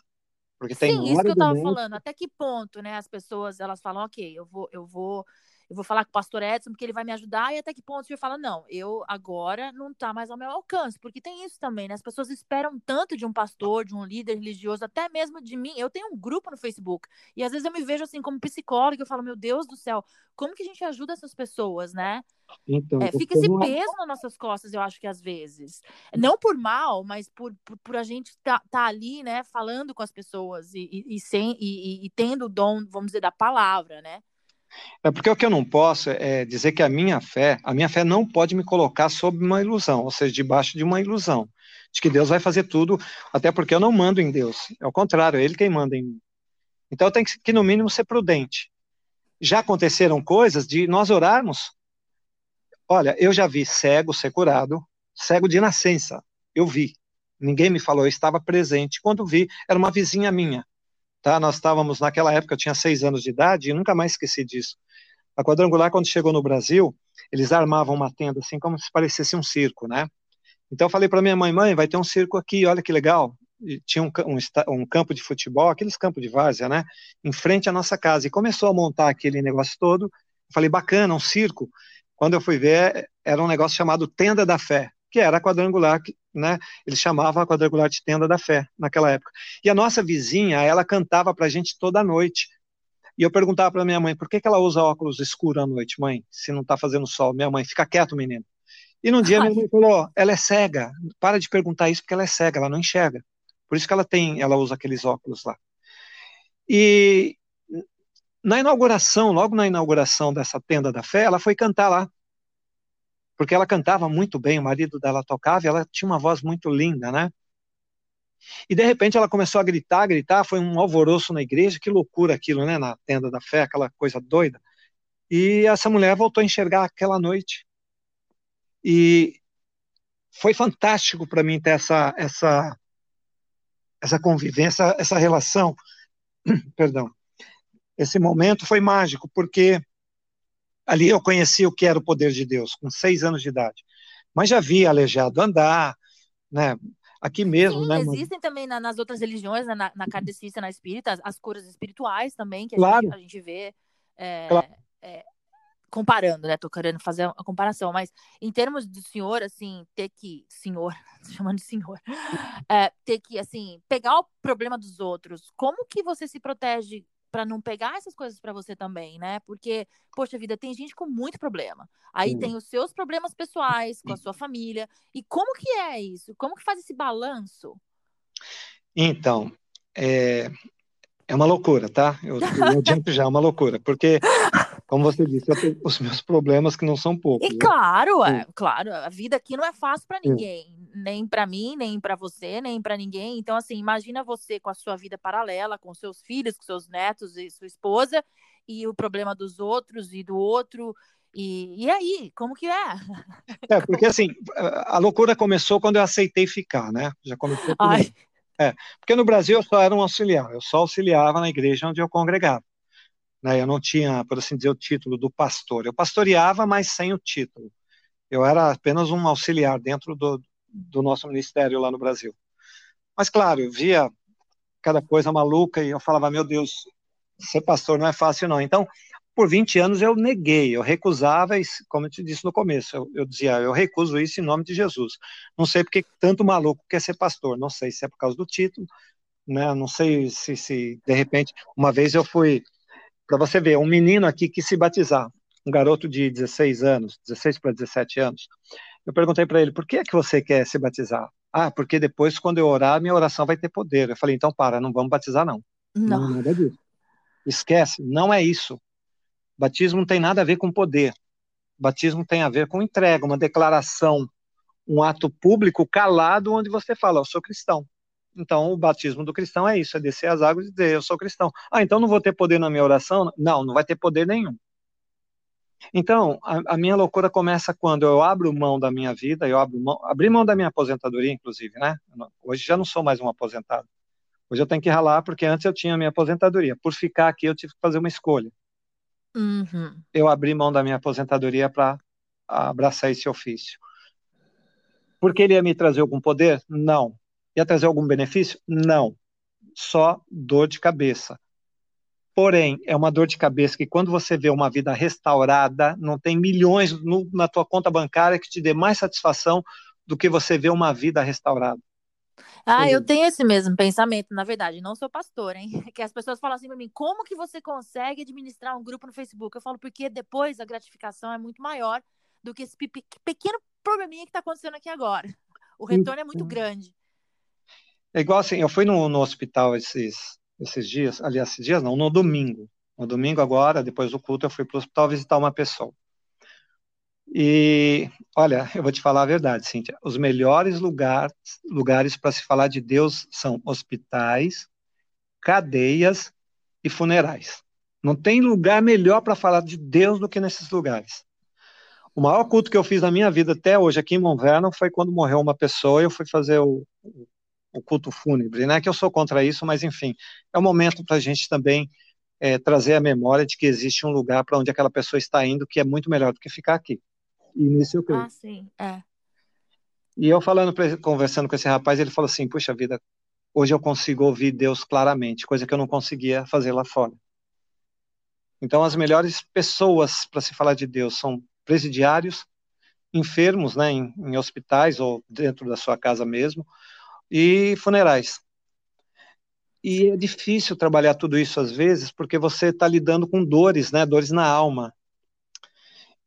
Porque tem Sim, isso que eu estava falando. Até que ponto, né? As pessoas elas falam, ok, eu vou, eu vou, eu vou falar com o pastor Edson porque ele vai me ajudar, e até que ponto você fala, não, eu agora não está mais ao meu alcance, porque tem isso também, né? As pessoas esperam tanto de um pastor, de um líder religioso, até mesmo de mim. Eu tenho um grupo no Facebook, e às vezes eu me vejo assim como psicóloga, eu falo, meu Deus do céu, como que a gente ajuda essas pessoas, né? Então, é, fica esse peso nas nossas costas, eu acho que às vezes. Não por mal, mas por, por, por a gente estar tá, tá ali, né, falando com as pessoas e, e, e sem, e, e, tendo o dom, vamos dizer, da palavra, né? É porque o que eu não posso é dizer que a minha fé, a minha fé não pode me colocar sob uma ilusão, ou seja, debaixo de uma ilusão, de que Deus vai fazer tudo, até porque eu não mando em Deus. É o contrário, é Ele quem manda em mim. Então eu tenho que, no mínimo, ser prudente. Já aconteceram coisas de nós orarmos Olha, eu já vi cego ser curado, cego de nascença. Eu vi. Ninguém me falou, eu estava presente. Quando vi, era uma vizinha minha. Tá? Nós estávamos, naquela época, eu tinha seis anos de idade e nunca mais esqueci disso. A quadrangular, quando chegou no Brasil, eles armavam uma tenda assim, como se parecesse um circo, né? Então eu falei para minha mãe, mãe, vai ter um circo aqui, olha que legal. E tinha um, um, um, campo de futebol, aqueles campos de várzea, né? Em frente à nossa casa. E começou a montar aquele negócio todo. Eu falei, bacana, um circo. Quando eu fui ver, era um negócio chamado Tenda da Fé, que era quadrangular, né? Eles chamavam a quadrangular de Tenda da Fé naquela época. E a nossa vizinha, ela cantava para a gente toda noite. E eu perguntava para minha mãe, por que, que ela usa óculos escuros à noite, mãe, se não está fazendo sol? Minha mãe, fica quieto, menino. E num dia minha mãe falou, ela é cega, para de perguntar isso porque ela é cega, ela não enxerga. Por isso que ela tem, ela usa aqueles óculos lá. E na inauguração, logo na inauguração dessa tenda da fé, ela foi cantar lá. Porque ela cantava muito bem, o marido dela tocava e ela tinha uma voz muito linda, né? E de repente ela começou a gritar, gritar, foi um alvoroço na igreja, que loucura aquilo, né? Na tenda da fé, aquela coisa doida. E essa mulher voltou a enxergar aquela noite. E foi fantástico para mim ter essa, essa, essa convivência, essa relação, perdão, esse momento foi mágico, porque ali eu conheci o que era o poder de Deus, com seis anos de idade. Mas já via aleijado andar, né? Aqui mesmo, Sim, né? Existem também na, nas outras religiões, né, na, na kardecista, na espírita, as, as curas espirituais também, que a, claro. gente, a gente vê. É, claro. é, comparando, né? Tô querendo fazer a comparação, mas em termos do senhor, assim, ter que, senhor, chamando de senhor, é, ter que, assim, pegar o problema dos outros, como que você se protege para não pegar essas coisas para você também, né? Porque, poxa vida, tem gente com muito problema. Aí tem os seus problemas pessoais, com a sua família. E como que é isso? Como que faz esse balanço? Então, é, é uma loucura, tá? Eu, eu adianto já, é uma loucura, porque, como você disse, eu tenho os meus problemas que não são poucos. E né? claro, é, claro, a vida aqui não é fácil para ninguém, nem para mim, nem para você, nem para ninguém. Então, assim, imagina você com a sua vida paralela, com seus filhos, com seus netos e sua esposa, e o problema dos outros e do outro. E, e aí, como que é? É, porque assim, a loucura começou quando eu aceitei ficar, né? Já começou. Ai. É, porque no Brasil eu só era um auxiliar, eu só auxiliava na igreja onde eu congregava. Né? Eu não tinha, por assim dizer, o título do pastor. Eu pastoreava, mas sem o título. Eu era apenas um auxiliar dentro do, do nosso ministério lá no Brasil. Mas, claro, eu via cada coisa maluca e eu falava, meu Deus, ser pastor não é fácil não. Então, por 20 anos eu neguei, eu recusava, como eu te disse no começo, eu, eu, dizia, eu recuso isso em nome de Jesus. Não sei porque tanto maluco quer ser pastor, não sei se é por causa do título, né? Não sei se, se de repente, uma vez eu fui, para você ver, um menino aqui que se batizar, um garoto de 16 anos, 16 para 17 anos, eu perguntei para ele, por que é que você quer se batizar? Ah, porque depois, quando eu orar, minha oração vai ter poder. Eu falei, então para, não vamos batizar, não. Não, não nada disso. Esquece, não é isso. Batismo não tem nada a ver com poder. Batismo tem a ver com entrega, uma declaração, um ato público calado onde você fala, eu sou cristão. Então, o batismo do cristão é isso, é descer as águas e dizer, eu sou cristão. Ah, então não vou ter poder na minha oração? Não, não vai ter poder nenhum. Então, a, a, minha loucura começa quando eu abro mão da minha vida, eu abro mão, abri mão da minha aposentadoria, inclusive, né? Hoje já não sou mais um aposentado. Hoje eu tenho que ralar, porque antes eu tinha a minha aposentadoria. Por ficar aqui, eu tive que fazer uma escolha. Uhum. Eu abri mão da minha aposentadoria para abraçar esse ofício. Porque ele ia me trazer algum poder? Não. Ia trazer algum benefício? Não. Só dor de cabeça. Porém, é uma dor de cabeça que quando você vê uma vida restaurada, não tem milhões no, na tua conta bancária que te dê mais satisfação do que você ver uma vida restaurada. Ah, eu tenho esse mesmo pensamento, na verdade, não sou pastor, hein? Que as pessoas falam assim para mim, como que você consegue administrar um grupo no Facebook? Eu falo, porque depois a gratificação é muito maior do que esse pequeno probleminha que está acontecendo aqui agora. O retorno é muito grande. É igual assim, eu fui no, no hospital esses, esses dias, aliás, esses dias não, no domingo. No domingo agora, depois do culto, eu fui para o hospital visitar uma pessoa. E, olha, eu vou te falar a verdade, Cíntia, os melhores lugares, lugares para se falar de Deus são hospitais, cadeias e funerais. Não tem lugar melhor para falar de Deus do que nesses lugares. O maior culto que eu fiz na minha vida até hoje aqui em Monverno foi quando morreu uma pessoa e eu fui fazer o, o culto fúnebre, né? Que eu sou contra isso, mas enfim, é um momento para a gente também é, trazer a memória de que existe um lugar para onde aquela pessoa está indo que é muito melhor do que ficar aqui. E nisso eu creio. Ah, sim, é. E eu falando, conversando com esse rapaz, ele falou assim: puxa vida, hoje eu consigo ouvir Deus claramente, coisa que eu não conseguia fazer lá fora. Então, as melhores pessoas para se falar de Deus são presidiários, enfermos, né, em, em hospitais ou dentro da sua casa mesmo, e funerais. E é difícil trabalhar tudo isso às vezes, porque você está lidando com dores, né? Dores na alma.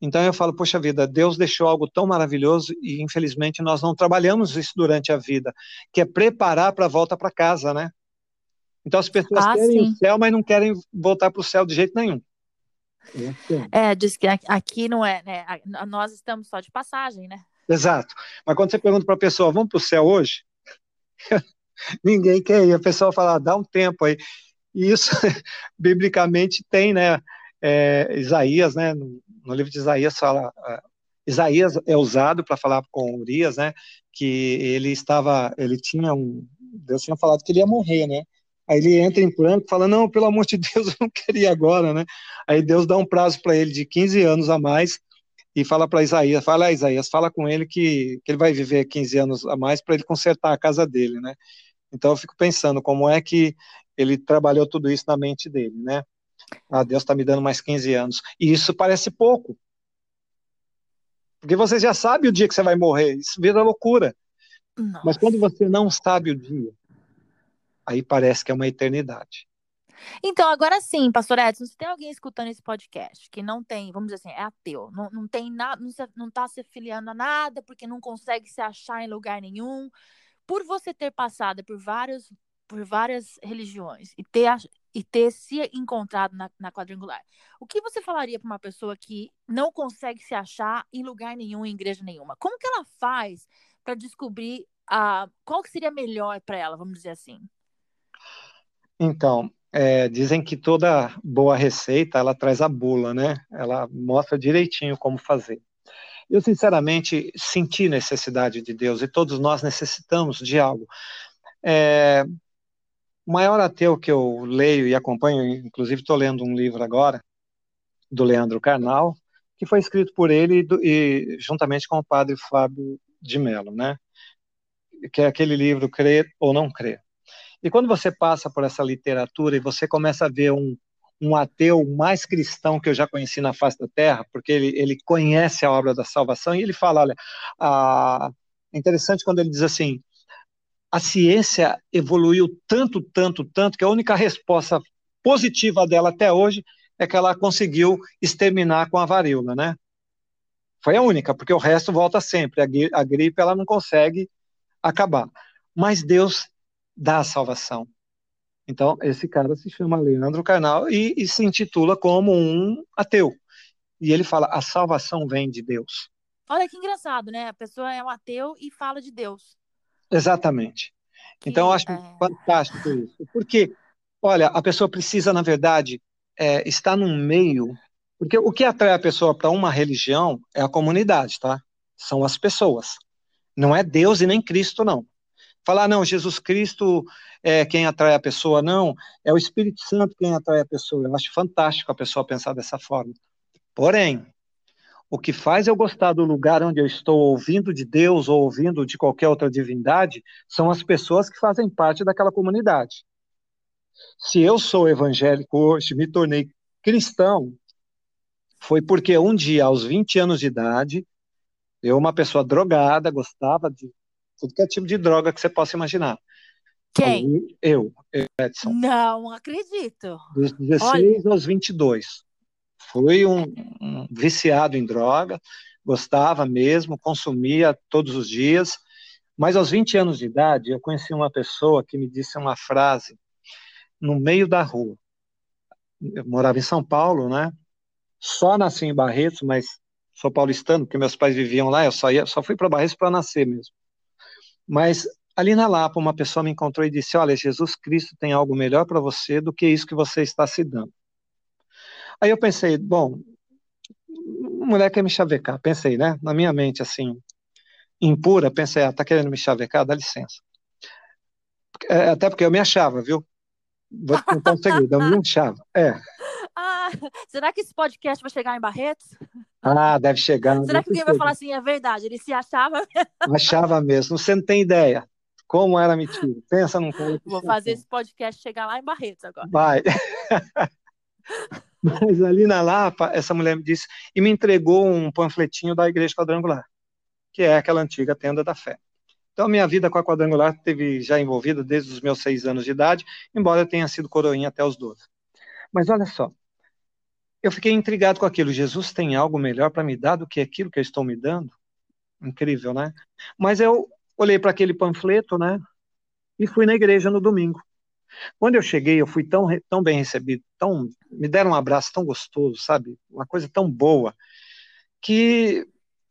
Então eu falo, poxa vida, Deus deixou algo tão maravilhoso e infelizmente nós não trabalhamos isso durante a vida, que é preparar para a volta para casa, né? Então as pessoas ah, querem sim. o céu, mas não querem voltar para o céu de jeito nenhum. É, diz que aqui não é, né? Nós estamos só de passagem, né? Exato. Mas quando você pergunta para a pessoa, vamos para o céu hoje? Ninguém quer ir. A pessoa fala, ah, dá um tempo aí. E isso, biblicamente, tem, né? É, Isaías, né? No, livro de Isaías fala. Uh, Isaías é usado para falar com Urias, né? Que ele estava, ele tinha um, Deus tinha falado que ele ia morrer, né? Aí ele entra em pranto, fala: Não, pelo amor de Deus, eu não queria agora, né? Aí Deus dá um prazo para ele de 15 anos a mais e fala para Isaías, fala Isaías, fala com ele que, que ele vai viver 15 anos a mais para ele consertar a casa dele, né? Então eu fico pensando como é que ele trabalhou tudo isso na mente dele, né? Ah, Deus está me dando mais 15 anos. E isso parece pouco. Porque você já sabe o dia que você vai morrer, isso vira loucura. Nossa. Mas quando você não sabe o dia, aí parece que é uma eternidade. Então, agora sim, pastor Edson, se tem alguém escutando esse podcast que não tem, vamos dizer assim, é ateu, não, não tem nada, não, se, tá se afiliando a nada, porque não consegue se achar em lugar nenhum, por você ter passado por vários por várias religiões e ter, e ter se encontrado na, na quadrangular, o que você falaria para uma pessoa que não consegue se achar em lugar nenhum, em igreja nenhuma? Como que ela faz para descobrir a, qual que seria melhor para ela, vamos dizer assim? Então, é, dizem que toda boa receita ela traz a bula, né? Ela mostra direitinho como fazer. Eu sinceramente senti necessidade de Deus e todos nós necessitamos de algo. É, o maior ateu que eu leio e acompanho, inclusive estou lendo um livro agora do Leandro Carnal, que foi escrito por ele e, e juntamente com o padre Fábio de Mello, né? Que é aquele livro Crer ou Não Crer. E quando você passa por essa literatura e você começa a ver um, um ateu mais cristão que eu já conheci na face da Terra, porque ele, ele conhece a obra da salvação e ele fala, olha, a, é interessante quando ele diz assim, a ciência evoluiu tanto, tanto, tanto que a única resposta positiva dela até hoje é que ela conseguiu exterminar com a varíola, né? Foi a única, porque o resto volta sempre. A gripe ela não consegue acabar. Mas Deus dá a salvação. Então, esse cara se chama Leandro Carnal e, e, se intitula como um ateu. E ele fala: a salvação vem de Deus. Olha que engraçado, né? A pessoa é um ateu e fala de Deus. Exatamente. Que, então, eu acho é... fantástico isso. Porque, olha, a pessoa precisa, na verdade, é, estar num meio. Porque o que atrai a pessoa para uma religião é a comunidade, tá? São as pessoas. Não é Deus e nem Cristo, não. Falar, não, Jesus Cristo é quem atrai a pessoa, não, é o Espírito Santo quem atrai a pessoa. Eu acho fantástico a pessoa pensar dessa forma. Porém, o que faz eu gostar do lugar onde eu estou ouvindo de Deus ou ouvindo de qualquer outra divindade são as pessoas que fazem parte daquela comunidade. Se eu sou evangélico hoje, me tornei cristão, foi porque um dia, aos 20 anos de idade, eu, uma pessoa drogada, gostava de tudo que é tipo de droga que você possa imaginar. Quem? Eu, eu Edson. Não acredito. Dos 16 Olha. aos 22. Fui um, um viciado em droga, gostava mesmo, consumia todos os dias. Mas aos 20 anos de idade, eu conheci uma pessoa que me disse uma frase no meio da rua. Eu morava em São Paulo, né? Só nasci em Barretos, mas sou paulistano, porque meus pais viviam lá, eu só, ia, só fui para Barretos para nascer mesmo. Mas ali na Lapa, uma pessoa me encontrou e disse: Olha, Jesus Cristo tem algo melhor para você do que isso que você está se dando. Aí eu pensei: Bom, mulher quer me chavecar. Pensei, né? Na minha mente, assim, impura, pensei: Ah, tá querendo me chavecar? Dá licença. É, até porque eu me achava, viu? Vou te contar um segredo, eu me achava. É. Ah, será que esse podcast vai chegar em Barretos? Ah, deve chegar. Será que alguém vai falar assim, é verdade, ele se achava mesmo? Achava mesmo, você não tem ideia como era mentira. Pensa num cara Vou fazer esse podcast chegar lá em Barretos agora. Vai. Mas ali na Lapa, essa mulher me disse, e me entregou um panfletinho da Igreja Quadrangular, que é aquela antiga tenda da fé. Então, minha vida com a quadrangular teve já envolvida desde os meus seis anos de idade, embora eu tenha sido coroinha até os 12. Mas olha só, eu fiquei intrigado com aquilo. Jesus tem algo melhor para me dar do que aquilo que eu estou me dando? Incrível, né? Mas eu olhei para aquele panfleto, né? E fui na igreja no domingo. Quando eu cheguei, eu fui tão, tão bem recebido, tão, me deram um abraço tão gostoso, sabe? Uma coisa tão boa, que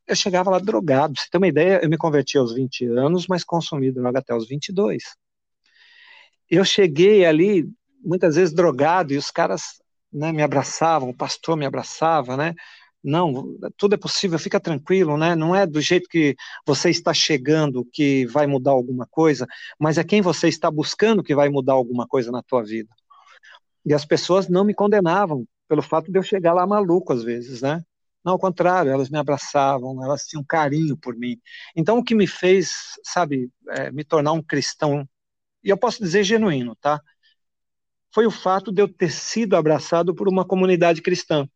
eu chegava lá drogado. Você ter uma ideia, eu me converti aos 20 anos, mas consumi droga até os 22. Eu cheguei ali, muitas vezes drogado, e os caras né, me abraçavam, o pastor me abraçava, né? Não, tudo é possível, fica tranquilo, né? Não é do jeito que você está chegando que vai mudar alguma coisa, mas é quem você está buscando que vai mudar alguma coisa na tua vida. E as pessoas não me condenavam pelo fato de eu chegar lá maluco às vezes, né? Não, ao contrário, elas me abraçavam, elas tinham carinho por mim. Então, o que me fez, sabe, é, me tornar um cristão, e eu posso dizer genuíno, tá? Foi o fato de eu ter sido abraçado por uma comunidade cristã.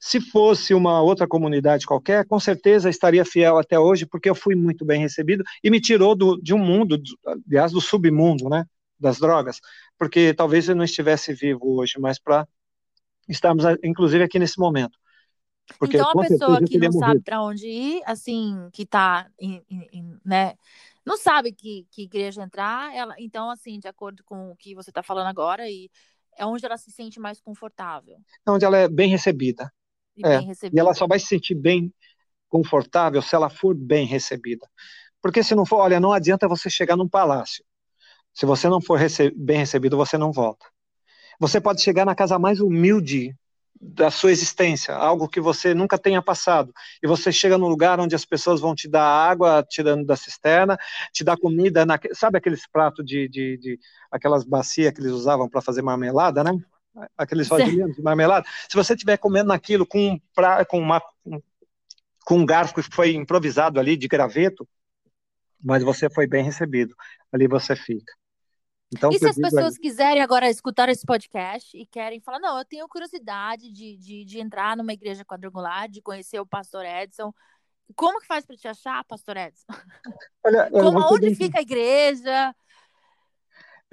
Se fosse uma outra comunidade qualquer, com certeza estaria fiel até hoje, porque eu fui muito bem recebido e me tirou do, de um mundo, aliás, do submundo, né, das drogas, porque talvez eu não estivesse vivo hoje, mas para estarmos, inclusive, aqui nesse momento. Porque, então, a pessoa que não sabe para onde ir, assim, que está, né, não sabe que, que igreja entrar, ela, então, assim, de acordo com o que você está falando agora, e é onde ela se sente mais confortável. É onde ela é bem recebida. E, é. bem recebida. e ela só vai se sentir bem confortável se ela for bem recebida. Porque se não for, olha, não adianta você chegar num palácio. Se você não for rece bem recebido, você não volta. Você pode chegar na casa mais humilde da sua existência, algo que você nunca tenha passado. E você chega num lugar onde as pessoas vão te dar água tirando da cisterna, te dar comida, na, sabe aqueles pratos de, de, de aquelas bacias que eles usavam para fazer marmelada, né? Aqueles vasilhos de marmelada. Se você estiver comendo naquilo com, pra, com, uma, com um garfo que foi improvisado ali de graveto, mas você foi bem recebido, ali você fica. Então, e se as pessoas quiserem agora escutar esse podcast e querem falar, não, eu tenho curiosidade de, de, de entrar numa igreja quadrangular, de conhecer o pastor Edson, como que faz para te achar, pastor Edson? Olha, Como, onde fica a igreja?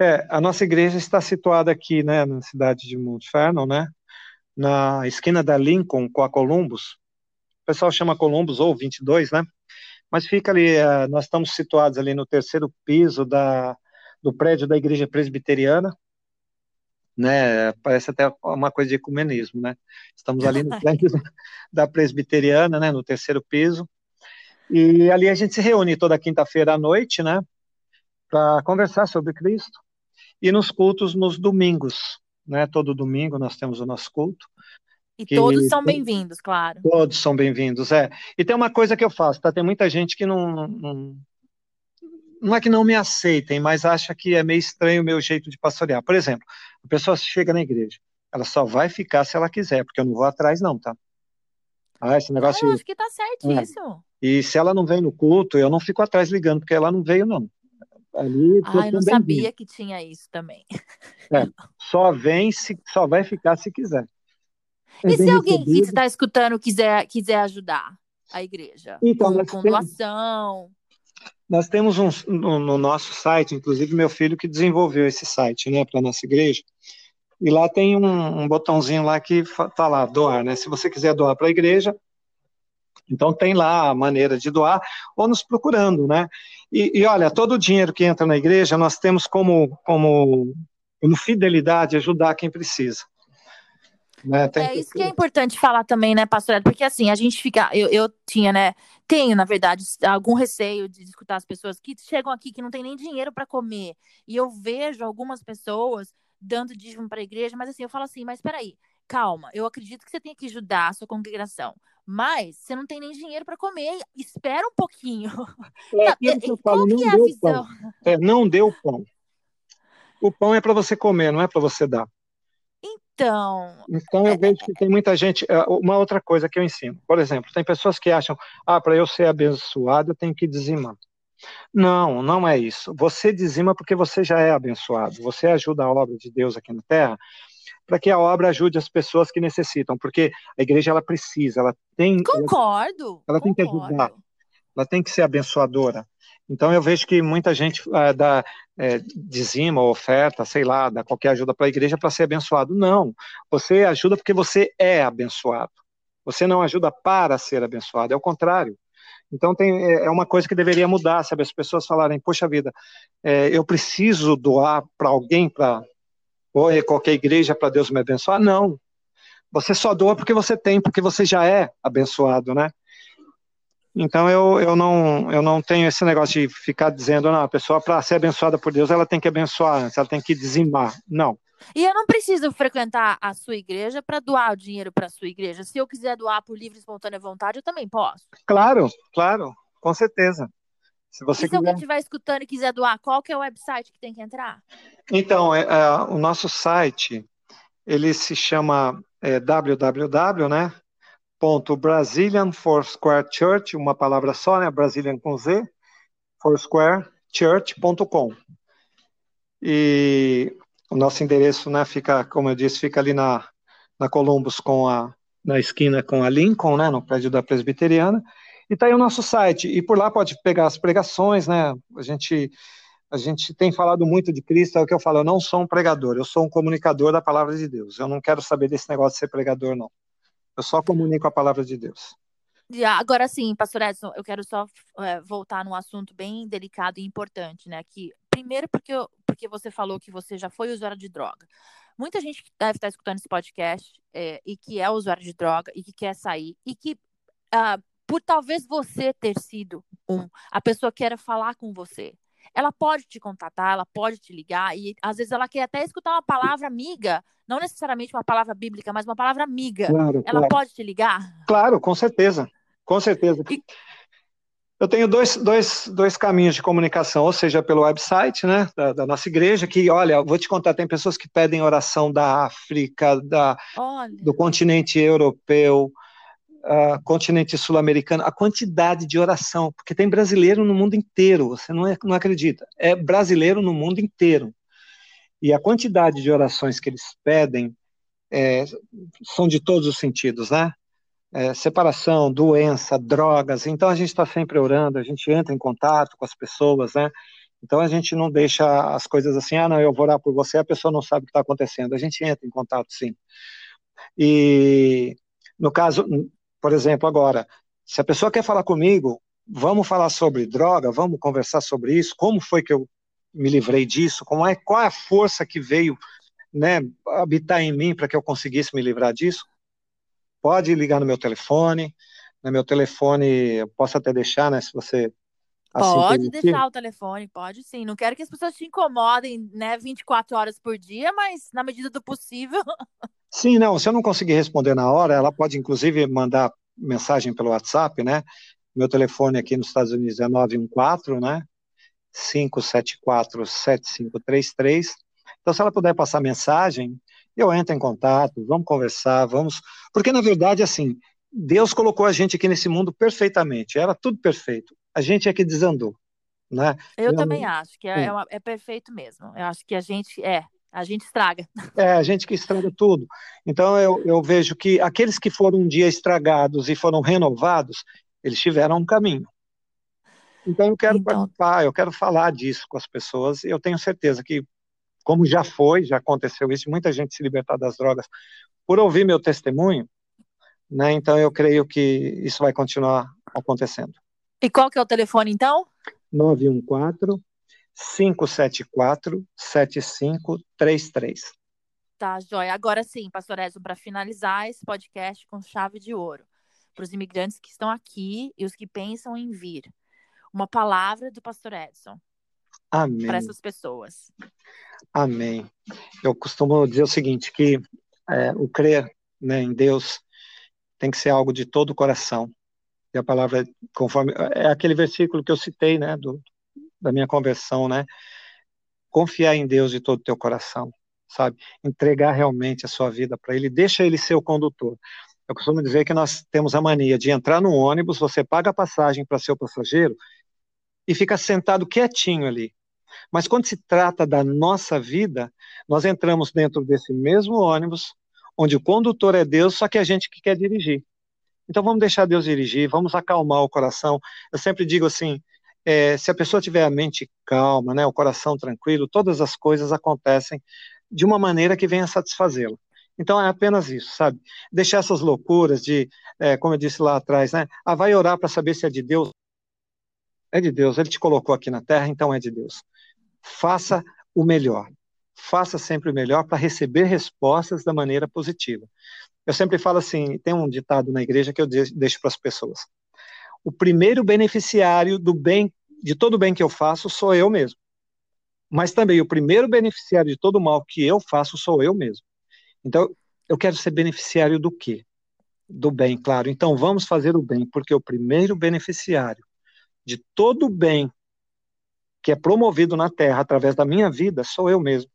É, a nossa igreja está situada aqui, né, na cidade de Mount Vernon, né, na esquina da Lincoln com a Columbus. O pessoal chama Columbus ou 22, né? Mas fica ali, uh, nós estamos situados ali no terceiro piso da, do prédio da igreja presbiteriana, né? Parece até uma coisa de ecumenismo, né? Estamos ali no prédio da presbiteriana, né? No terceiro piso. E ali a gente se reúne toda quinta-feira à noite, né? Para conversar sobre Cristo. E nos cultos nos domingos, né? Todo domingo nós temos o nosso culto. E que, todos são bem-vindos, claro. Todos são bem-vindos, é. E tem uma coisa que eu faço, tá? Tem muita gente que não, não, não é que não me aceitem, mas acha que é meio estranho o meu jeito de pastorear. Por exemplo, a pessoa chega na igreja, ela só vai ficar se ela quiser, porque eu não vou atrás, não, tá? Ah, esse negócio. Eu acho que tá certíssimo. É. E se ela não vem no culto, eu não fico atrás ligando, porque ela não veio, não. Ali, ah, eu não sabia que tinha isso também. É, só vem se só vai ficar se quiser. E se alguém recebido. que está escutando quiser, quiser ajudar a igreja? Então, com, com doação. Nós temos um no, no, nosso site, inclusive meu filho que desenvolveu esse site, né, para nossa igreja. E lá tem um, um botãozinho lá que tá lá doar, né? Se você quiser doar para a igreja, então tem lá a maneira de doar ou nos procurando, né? E, e, olha, todo o dinheiro que entra na igreja nós temos como como, como fidelidade ajudar quem precisa. Né? é isso que é importante falar também, né, pastor? Porque assim, a gente fica. Eu, eu tinha, né? Tenho, na verdade, algum receio de escutar as pessoas que chegam aqui que não tem nem dinheiro para comer. E eu vejo algumas pessoas dando dízimo para a igreja, mas assim, eu falo assim, mas peraí, calma, eu acredito que você tem que ajudar a sua congregação. Mas você não tem nem dinheiro para comer, espera um pouquinho. É, tá, é, Qual falo, que é a visão? Pão. É, não deu pão. O pão é para você comer, não é para você dar. Então. Então eu é, vejo que tem muita gente. É, uma outra coisa que eu ensino, por exemplo, tem pessoas que acham, ah, para eu ser abençoado eu tenho que dizimar. Não, não é isso. Você dizima porque você já é abençoado. Você ajuda a obra de Deus aqui na Terra para que a obra ajude as pessoas que necessitam, porque a igreja ela precisa, ela tem. Concordo. Ela, ela tem que ajudar. Ela tem que ser abençoadora. Então eu vejo que muita gente uh, dá é, dizima, oferta, sei lá, dá qualquer ajuda para a igreja para ser abençoado. Não, você ajuda porque você é abençoado. Você não ajuda para ser abençoado, é o contrário. Então tem, é, é uma coisa que deveria mudar, sabe? As pessoas falarem, poxa vida, é, eu preciso doar para alguém, para ou qualquer igreja para Deus me abençoar. Não. Você só doa porque você tem, porque você já é abençoado, né? Então eu, eu, não, eu não tenho esse negócio de ficar dizendo, não, a pessoa para ser abençoada por Deus, ela tem que abençoar antes, ela tem que dizimar. Não. E eu não preciso frequentar a sua igreja para doar o dinheiro para a sua igreja. Se eu quiser doar por livre e espontânea vontade, eu também posso. Claro, claro, com certeza. Se você e se quiser... alguém estiver escutando e quiser doar, qual que é o website que tem que entrar? Então, é, é, o nosso site, ele se chama é, www, né? Brazilian Foursquare Church, uma palavra só, né? Brazilian com Z, foursquarechurch.com. E o nosso endereço, né, fica, como eu disse, fica ali na, na Columbus com a na esquina com a Lincoln, né, no prédio da Presbiteriana. E tá aí o nosso site. E por lá pode pegar as pregações, né? A gente a gente tem falado muito de Cristo, é o que eu falo, eu não sou um pregador, eu sou um comunicador da palavra de Deus. Eu não quero saber desse negócio de ser pregador, não. Eu só comunico a palavra de Deus. Agora sim, pastor Edson, eu quero só é, voltar num assunto bem delicado e importante, né? Que, primeiro, porque, eu, porque você falou que você já foi usuário de droga. Muita gente deve estar escutando esse podcast é, e que é usuário de droga e que quer sair e que, uh, por talvez você ter sido um, a pessoa queira falar com você ela pode te contatar, ela pode te ligar, e às vezes ela quer até escutar uma palavra amiga, não necessariamente uma palavra bíblica, mas uma palavra amiga. Claro, ela claro. pode te ligar? Claro, com certeza. Com certeza. E... Eu tenho dois, dois, dois caminhos de comunicação, ou seja, pelo website né, da, da, nossa igreja, que, olha, vou te contar, tem pessoas que pedem oração da África, da, do continente europeu, continente sul-americano, a quantidade de oração, porque tem brasileiro no mundo inteiro, você não, é, não acredita, é brasileiro no mundo inteiro. E a quantidade de orações que eles pedem é, são de todos os sentidos, né? É, separação, doença, drogas. Então a gente está sempre orando, a gente entra em contato com as pessoas, né? Então a gente não deixa as coisas assim, ah, não, eu vou orar por você, a pessoa não sabe o que está acontecendo. A gente entra em contato, sim. E no caso, por exemplo, agora, se a pessoa quer falar comigo, vamos falar sobre droga, vamos conversar sobre isso, como foi que eu me livrei disso, como é, qual é a força que veio né, habitar em mim para que eu conseguisse me livrar disso, pode ligar no meu telefone, no meu telefone, eu posso até deixar, né, se você Assim pode deixar o telefone, pode sim. Não quero que as pessoas te incomodem, né, 24 horas por dia, mas na medida do possível. Sim, não, se eu não conseguir responder na hora, ela pode inclusive mandar mensagem pelo WhatsApp, né? Meu telefone aqui nos Estados Unidos é 914, né? 574-7533. Então, se ela puder passar mensagem, eu entro em contato, vamos conversar, vamos. Porque, na verdade, assim, Deus colocou a gente aqui nesse mundo perfeitamente, era tudo perfeito. A gente é que desandou. Né? Eu, eu também acho que é, é, uma, é, perfeito mesmo. Eu acho que a gente é, a gente estraga. É, a gente que estraga tudo. Então eu, eu vejo que aqueles que foram um dia estragados e foram renovados, eles tiveram um caminho. Então eu quero então... participar, eu quero falar disso com as pessoas. Eu tenho certeza que, como já foi, já aconteceu isso, muita gente se libertar das drogas por ouvir meu testemunho, né? Então eu creio que isso vai continuar acontecendo. E qual que é o telefone então? 914 574 7533. Tá, joia. Agora sim, pastor Edson, para finalizar esse podcast com chave de ouro, para os imigrantes que estão aqui e os que pensam em vir, uma palavra do pastor Edson. Amém. Para essas pessoas. Amém. Eu costumo dizer o seguinte, que é, o crer né, em Deus tem que ser algo de todo o coração. E a palavra, conforme, é aquele versículo que eu citei, né, do, da minha conversão, né? Confiar em Deus de todo o teu coração, sabe? Entregar realmente a sua vida para Ele, deixa Ele ser o condutor. Eu costumo dizer que nós temos a mania de entrar no ônibus, você paga a passagem para ser o passageiro e fica sentado quietinho ali. Mas quando se trata da nossa vida, nós entramos dentro desse mesmo ônibus, onde o condutor é Deus, só que a gente que quer dirigir. Então vamos deixar Deus dirigir, vamos acalmar o coração. Eu sempre digo assim, é, se a pessoa tiver a mente calma, né, o coração tranquilo, todas as coisas acontecem de uma maneira que venha satisfazê-la. Então é apenas isso, sabe? Deixar essas loucuras de, é, como eu disse lá atrás, né? Ah, vai orar para saber se é de Deus. É de Deus, ele te colocou aqui na terra, então é de Deus. Faça o melhor. Faça sempre o melhor para receber respostas da maneira positiva. Eu sempre falo assim, tem um ditado na igreja que eu deixo para as pessoas o primeiro beneficiário do bem, de todo o bem que eu faço, sou eu mesmo. Mas também o primeiro beneficiário de todo o mal que eu faço sou eu mesmo. Então, eu quero ser beneficiário do quê? Do bem, claro. Então, vamos fazer o bem, porque o primeiro beneficiário de todo o bem que é promovido na terra através da minha vida sou eu mesmo.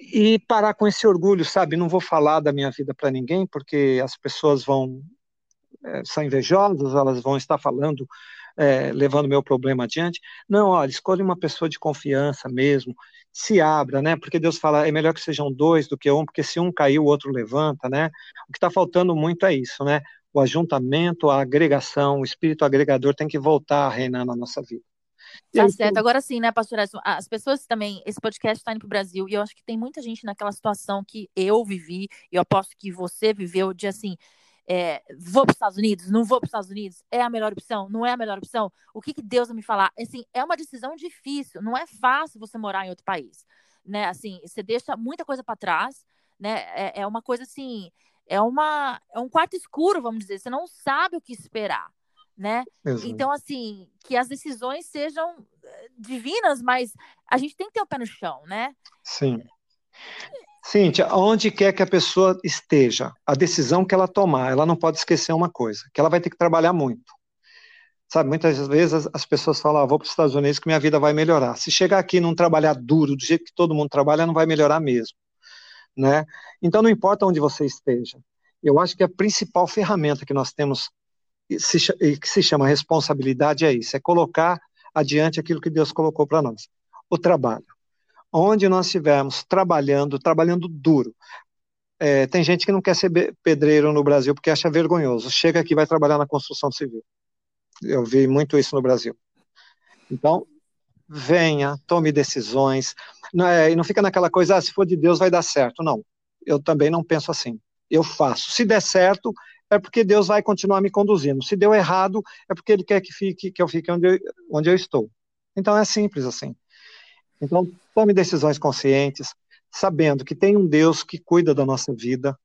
E parar com esse orgulho, sabe? Não vou falar da minha vida para ninguém, porque as pessoas vão é, são invejosas, elas vão estar falando, é, levando meu problema adiante. Não, olha, escolhe uma pessoa de confiança mesmo, se abra, né? Porque Deus fala, é melhor que sejam dois do que um, porque se um cair, o outro levanta, né? O que está faltando muito é isso, né? O ajuntamento, a agregação, o espírito agregador tem que voltar a reinar na nossa vida. Tá certo. Agora sim, né, pastor Edson? As pessoas também, esse podcast está indo para o Brasil e eu acho que tem muita gente naquela situação que eu vivi, e eu aposto que você viveu, de assim, é, vou para os Estados Unidos, não vou para os Estados Unidos, é a melhor opção, não é a melhor opção? O que, que Deus vai me falar? Assim, é uma decisão difícil, não é fácil você morar em outro país, né? Assim, você deixa muita coisa para trás, né? É, é, uma coisa assim, é uma é um quarto escuro, vamos dizer. Você não sabe o que esperar, né? Exato. Então, assim, que as decisões sejam eh, divinas, mas a gente tem que ter o pé no chão, né? Sim. Cíntia, onde quer que a pessoa esteja, a decisão que ela tomar, ela não pode esquecer uma coisa, que ela vai ter que trabalhar muito. Sabe, muitas vezes as pessoas falam, ah, vou para os Estados Unidos que minha vida vai melhorar. Se chegar aqui e não trabalhar duro, do jeito que todo mundo trabalha, não vai melhorar mesmo. Né? Então não importa onde você esteja. Eu acho que a principal ferramenta que nós temos, que se chama responsabilidade, é isso, é colocar adiante aquilo que Deus colocou para nós. O trabalho. onde nós estivermos trabalhando, trabalhando duro. É, tem gente que não quer ser pedreiro no Brasil porque acha vergonhoso. Chega aqui e vai trabalhar na construção civil. Eu vi muito isso no Brasil. Então, venha, tome decisões. Não é, e não fica naquela coisa, ah, se for de Deus vai dar certo. Não, eu também não penso assim. Eu faço. Se der certo, é porque Deus vai continuar me conduzindo. Se deu errado, é porque Ele quer que, fique, que eu fique onde eu, onde eu estou. Então é simples assim. Então, tome decisões conscientes, sabendo que tem um Deus que cuida da nossa vida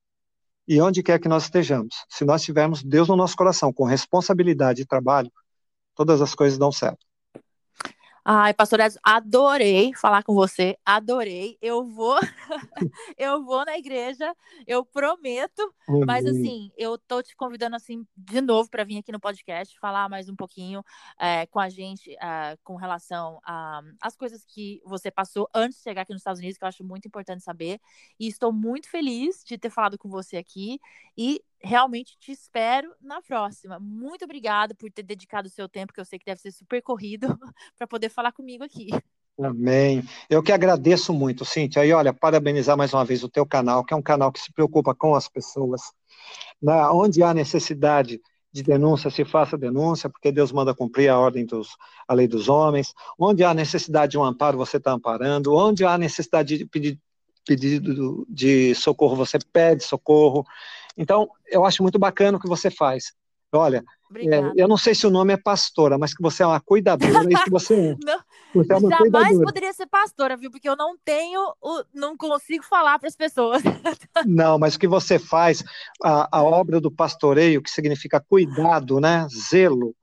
e onde quer que nós estejamos. Se nós tivermos Deus no nosso coração, com responsabilidade e trabalho, todas as coisas dão certo. Ai, pastor Edson, adorei falar com você, adorei. Eu vou, eu vou na igreja, eu prometo. Uhum. Mas assim, eu tô te convidando assim de novo para vir aqui no podcast falar mais um pouquinho é, com a gente é, com relação às coisas que você passou antes de chegar aqui nos Estados Unidos, que eu acho muito importante saber. E estou muito feliz de ter falado com você aqui e realmente te espero na próxima. Muito obrigada por ter dedicado o seu tempo, que eu sei que deve ser super corrido, para poder falar comigo aqui. Amém. Eu que agradeço muito, Cíntia. E olha, parabenizar mais uma vez o teu canal, que é um canal que se preocupa com as pessoas. Na, onde há necessidade de denúncia, se faça denúncia, porque Deus manda cumprir a ordem dos, a lei dos homens. Onde há necessidade de um amparo, você está amparando. Onde há necessidade de pedir pedido de socorro, você pede socorro. Então, eu acho muito bacana o que você faz. Olha, é, eu não sei se o nome é pastora, mas que você é uma cuidadora, isso que você é. Não, você é uma jamais cuidadora. poderia ser pastora, viu? Porque eu não tenho, não consigo falar para as pessoas. Não, mas o que você faz, a, a obra do pastoreio, que significa cuidado, né? Zelo,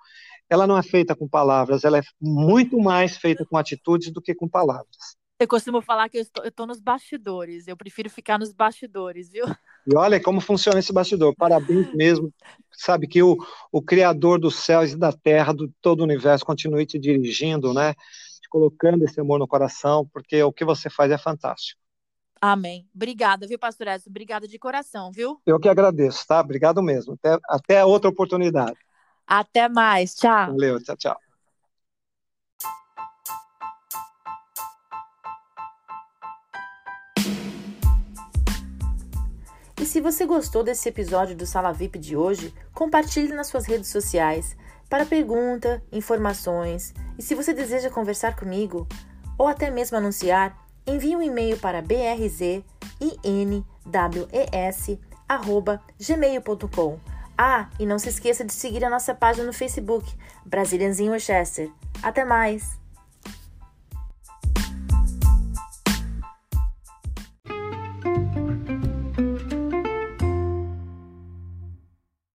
ela não é feita com palavras, ela é muito mais feita com atitudes do que com palavras. Eu costumo falar que eu estou, eu estou nos bastidores. Eu prefiro ficar nos bastidores, viu? E olha como funciona esse bastidor. Parabéns mesmo. Sabe que o, o Criador dos céus e da terra, do todo o universo, continue te dirigindo, né? Te colocando esse amor no coração, porque o que você faz é fantástico. Amém. Obrigada, viu, pastor Edson? Obrigada de coração, viu? Eu que agradeço, tá? Obrigado mesmo. Até, até outra oportunidade. Até mais. Tchau. Valeu, tchau, tchau. E se você gostou desse episódio do Sala VIP de hoje, compartilhe nas suas redes sociais para pergunta, informações e se você deseja conversar comigo ou até mesmo anunciar, envie um e-mail para brzinwes@gmail.com. Ah, e não se esqueça de seguir a nossa página no Facebook, Brazilians in Worcester. Até mais!